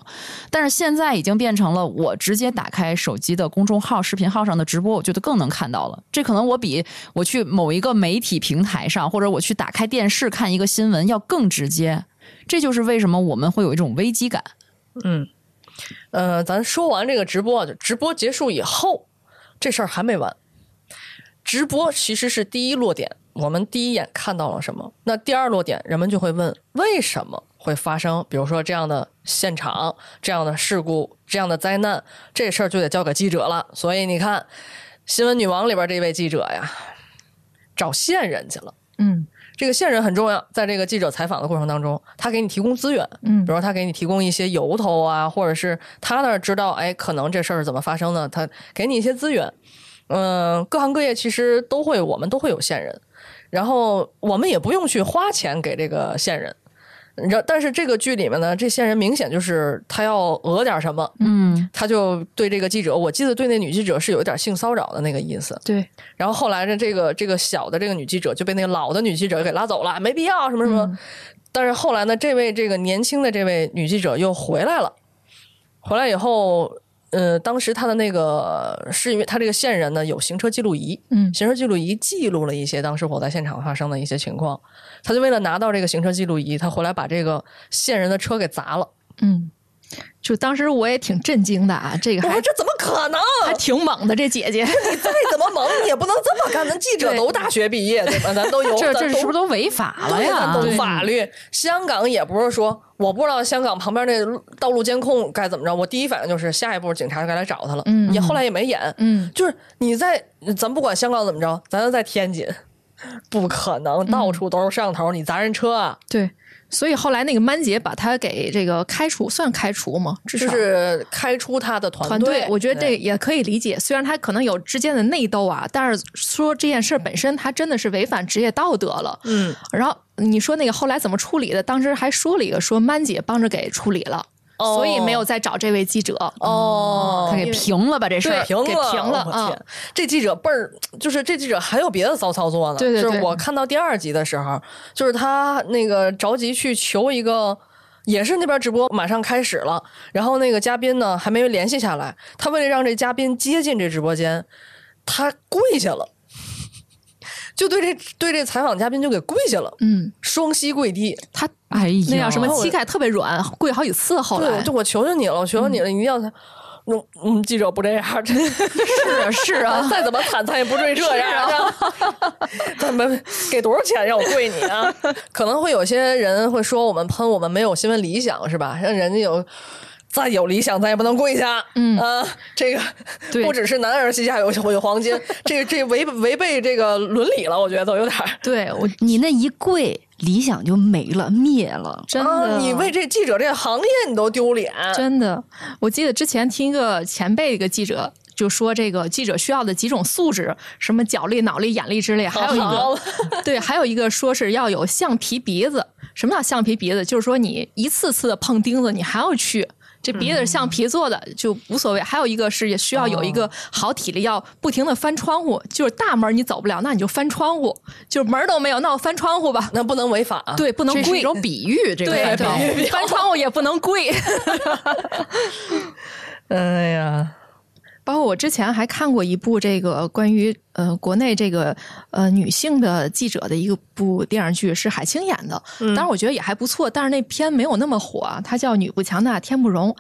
但是现在已经变成了我直接打开手机的公众号、视频号上的直播，我觉得更能看到了。这可能我比我去某一个媒体平台上，或者我去打开电视看一个新闻要更直接。这就是为什么我们会有一种危机感。嗯，呃，咱说完这个直播，就直播结束以后，这事儿还没完。直播其实是第一落点。我们第一眼看到了什么？那第二落点，人们就会问：为什么会发生？比如说这样的现场、这样的事故、这样的灾难，这事儿就得交给记者了。所以你看，《新闻女王》里边这位记者呀，找线人去了。嗯，这个线人很重要，在这个记者采访的过程当中，他给你提供资源。嗯，比如说他给你提供一些由头啊，或者是他那儿知道，哎，可能这事儿是怎么发生的，他给你一些资源。嗯，各行各业其实都会，我们都会有线人。然后我们也不用去花钱给这个线人，你知道，但是这个剧里面呢，这线人明显就是他要讹点什么，嗯，他就对这个记者，我记得对那女记者是有一点性骚扰的那个意思，对。然后后来呢，这个这个小的这个女记者就被那个老的女记者给拉走了，没必要什么什么。但是后来呢，这位这个年轻的这位女记者又回来了，回来以后，呃，当时他的那个是因为他这个线人呢有行车记录仪，嗯行车记录仪记录了一些当时火灾现场发生的一些情况，他就为了拿到这个行车记录仪，他回来把这个线人的车给砸了。嗯，就当时我也挺震惊的啊，这个还我说这怎么可能？还挺猛的，这姐姐。你再怎么猛，你也不能这么干。咱记者都大学毕业，对吧？咱都有，这这是不是都违法了呀？懂法律。香港也不是说我不知道香港旁边那道路监控该怎么着，我第一反应就是下一步警察该来找他了。嗯也后来也没演。嗯，就是你在咱不管香港怎么着，咱要在天津，不可能到处都是摄像头，你砸人车啊，对，所以后来那个曼姐把他给这个开除，算开除吗？至少就是开出他的团团队，我觉得这也可以理解。虽然他可能有之间的内斗啊，但是说这件事本身，他真的是违反职业道德了。嗯，然后你说那个后来怎么处理的？当时还说了一个，说曼姐帮着给处理了，哦所以没有再找这位记者。哦，他给平了吧这事。给平了，平了啊我天，这记者倍儿，就是这记者还有别的骚操作呢。对对对就是我看到第二集的时候，就是他那个着急去求一个。也是那边直播马上开始了，然后那个嘉宾呢还没有联系下来，他为了让这嘉宾接近这直播间，他跪下了，就对这对这采访嘉宾就给跪下了，嗯，双膝跪地，他哎呀，那叫什么膝盖特别软，跪好几次。后，来就我求求你了，我求求你了，你一定要他。嗯嗯，记者不这样，真是是啊是啊，再怎么惨，他也不至于这样啊！咱 们给多少钱让我跪你啊？可能会有些人会说我们喷我们没有新闻理想是吧？让人家有。再有理想，咱也不能跪下。嗯啊，这个对不只是男儿膝下有有黄金，这个这违违背这个伦理了，我觉得都有点。对我你那一跪，理想就没了，灭了。真的，啊，你为这记者这个行业你都丢脸。真的，我记得之前听一个前辈一个记者就说，这个记者需要的几种素质，什么脚力、脑力、眼力之类，还有一好个 对，还有一个说是要有橡皮鼻子。什么叫橡皮鼻子？就是说你一次次的碰钉子，你还要去。这鼻子是橡皮做的，就无所谓。还有一个是也需要有一个好体力，要不停的翻窗户。就是大门你走不了，那你就翻窗户。就是门都没有，那我翻窗户吧。那不能违法。对，不能跪一。种比喻，这个对范畴对，翻窗户也不能跪。哎呀，包括我之前还看过一部这个关于呃国内这个呃女性的记者的一个部电视剧，是海清演的，当然我觉得也还不错，但是那片没有那么火，它叫《女不强大天不容》，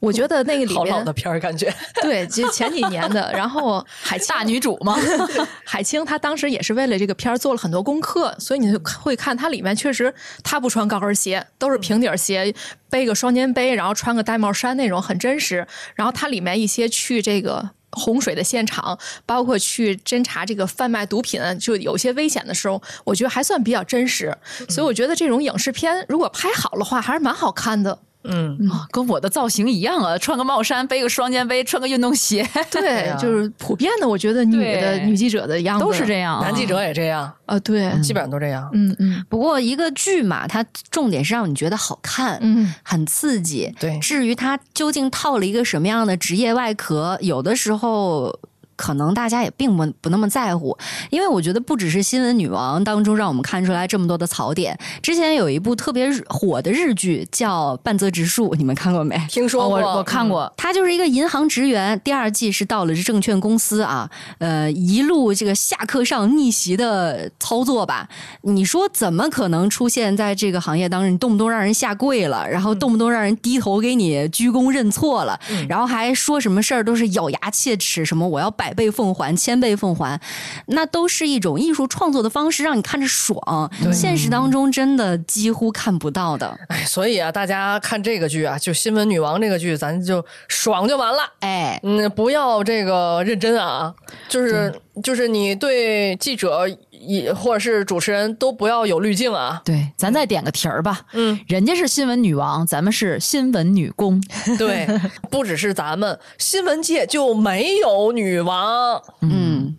我觉得那个里边好老的片儿感觉。对，就前几年的，然后海清大女主嘛，海清她当时也是为了这个片儿做了很多功课，所以你就会看它里面确实她不穿高跟鞋，都是平底儿鞋，背个双肩背，然后穿个戴帽衫那种，很真实。然后它里面一些去这个。洪水的现场，包括去侦查这个贩卖毒品，就有些危险的时候，我觉得还算比较真实。所以我觉得这种影视片如果拍好的话，还是蛮好看的。嗯，啊跟我的造型一样啊，穿个帽衫，背个双肩背，穿个运动鞋，对，就是普遍的，我觉得女的女记者的样子。都是这样。啊。男记者也这样，啊，对，基本上都这样。嗯嗯。不过一个剧嘛，它重点是让你觉得好看，嗯，很刺激。对。至于它究竟套了一个什么样的职业外壳，有的时候。可能大家也并不不那么在乎，因为我觉得不只是新闻女王当中让我们看出来这么多的槽点。之前有一部特别火的日剧叫《半泽直树》，你们看过没？听说过，哦我我看过，他就是一个银行职员，第二季是到了这证券公司啊，呃，一路这个下课上逆袭的操作吧。你说怎么可能出现在这个行业当中？你动不动让人下跪了，然后动不动让人低头给你鞠躬认错了，然后还说什么事儿都是咬牙切齿，什么我要百倍奉还、千倍奉还，那都是一种艺术创作的方式，让你看着爽。现实当中真的几乎看不到的。哎，所以啊，大家看这个剧啊，就《新闻女王》这个剧，咱就爽就完了。哎，嗯，不要这个认真啊，就是就是你对记者也或者是主持人都不要有滤镜啊。对，咱再点个题儿吧。嗯，人家是新闻女王，咱们是新闻女工。对，不只是咱们新闻界就没有女王。嗯。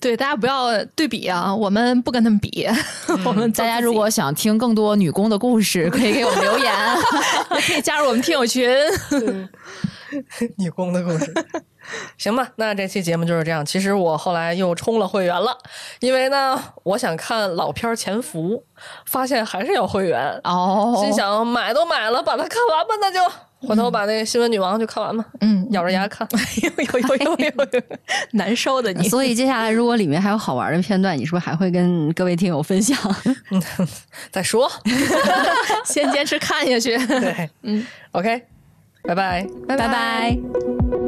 对，大家不要对比啊，我们不跟他们比，我们大家如果想听更多女工的故事，可以给我们留言。也可以加入我们听友群。女工的故事，行吧，那这期节目就是这样。其实我后来又充了会员了，因为呢，我想看老片潜伏，发现还是要会员哦。心想买都买了，把它看完吧，那就回头把那个新闻女王就看完吧。嗯，咬着牙看，有有有有有 难受的你。所以接下来如果里面还有好玩的片段，你是不是还会跟各位听友分享？再说，先坚持看下去。对，嗯，OK，拜拜，拜拜。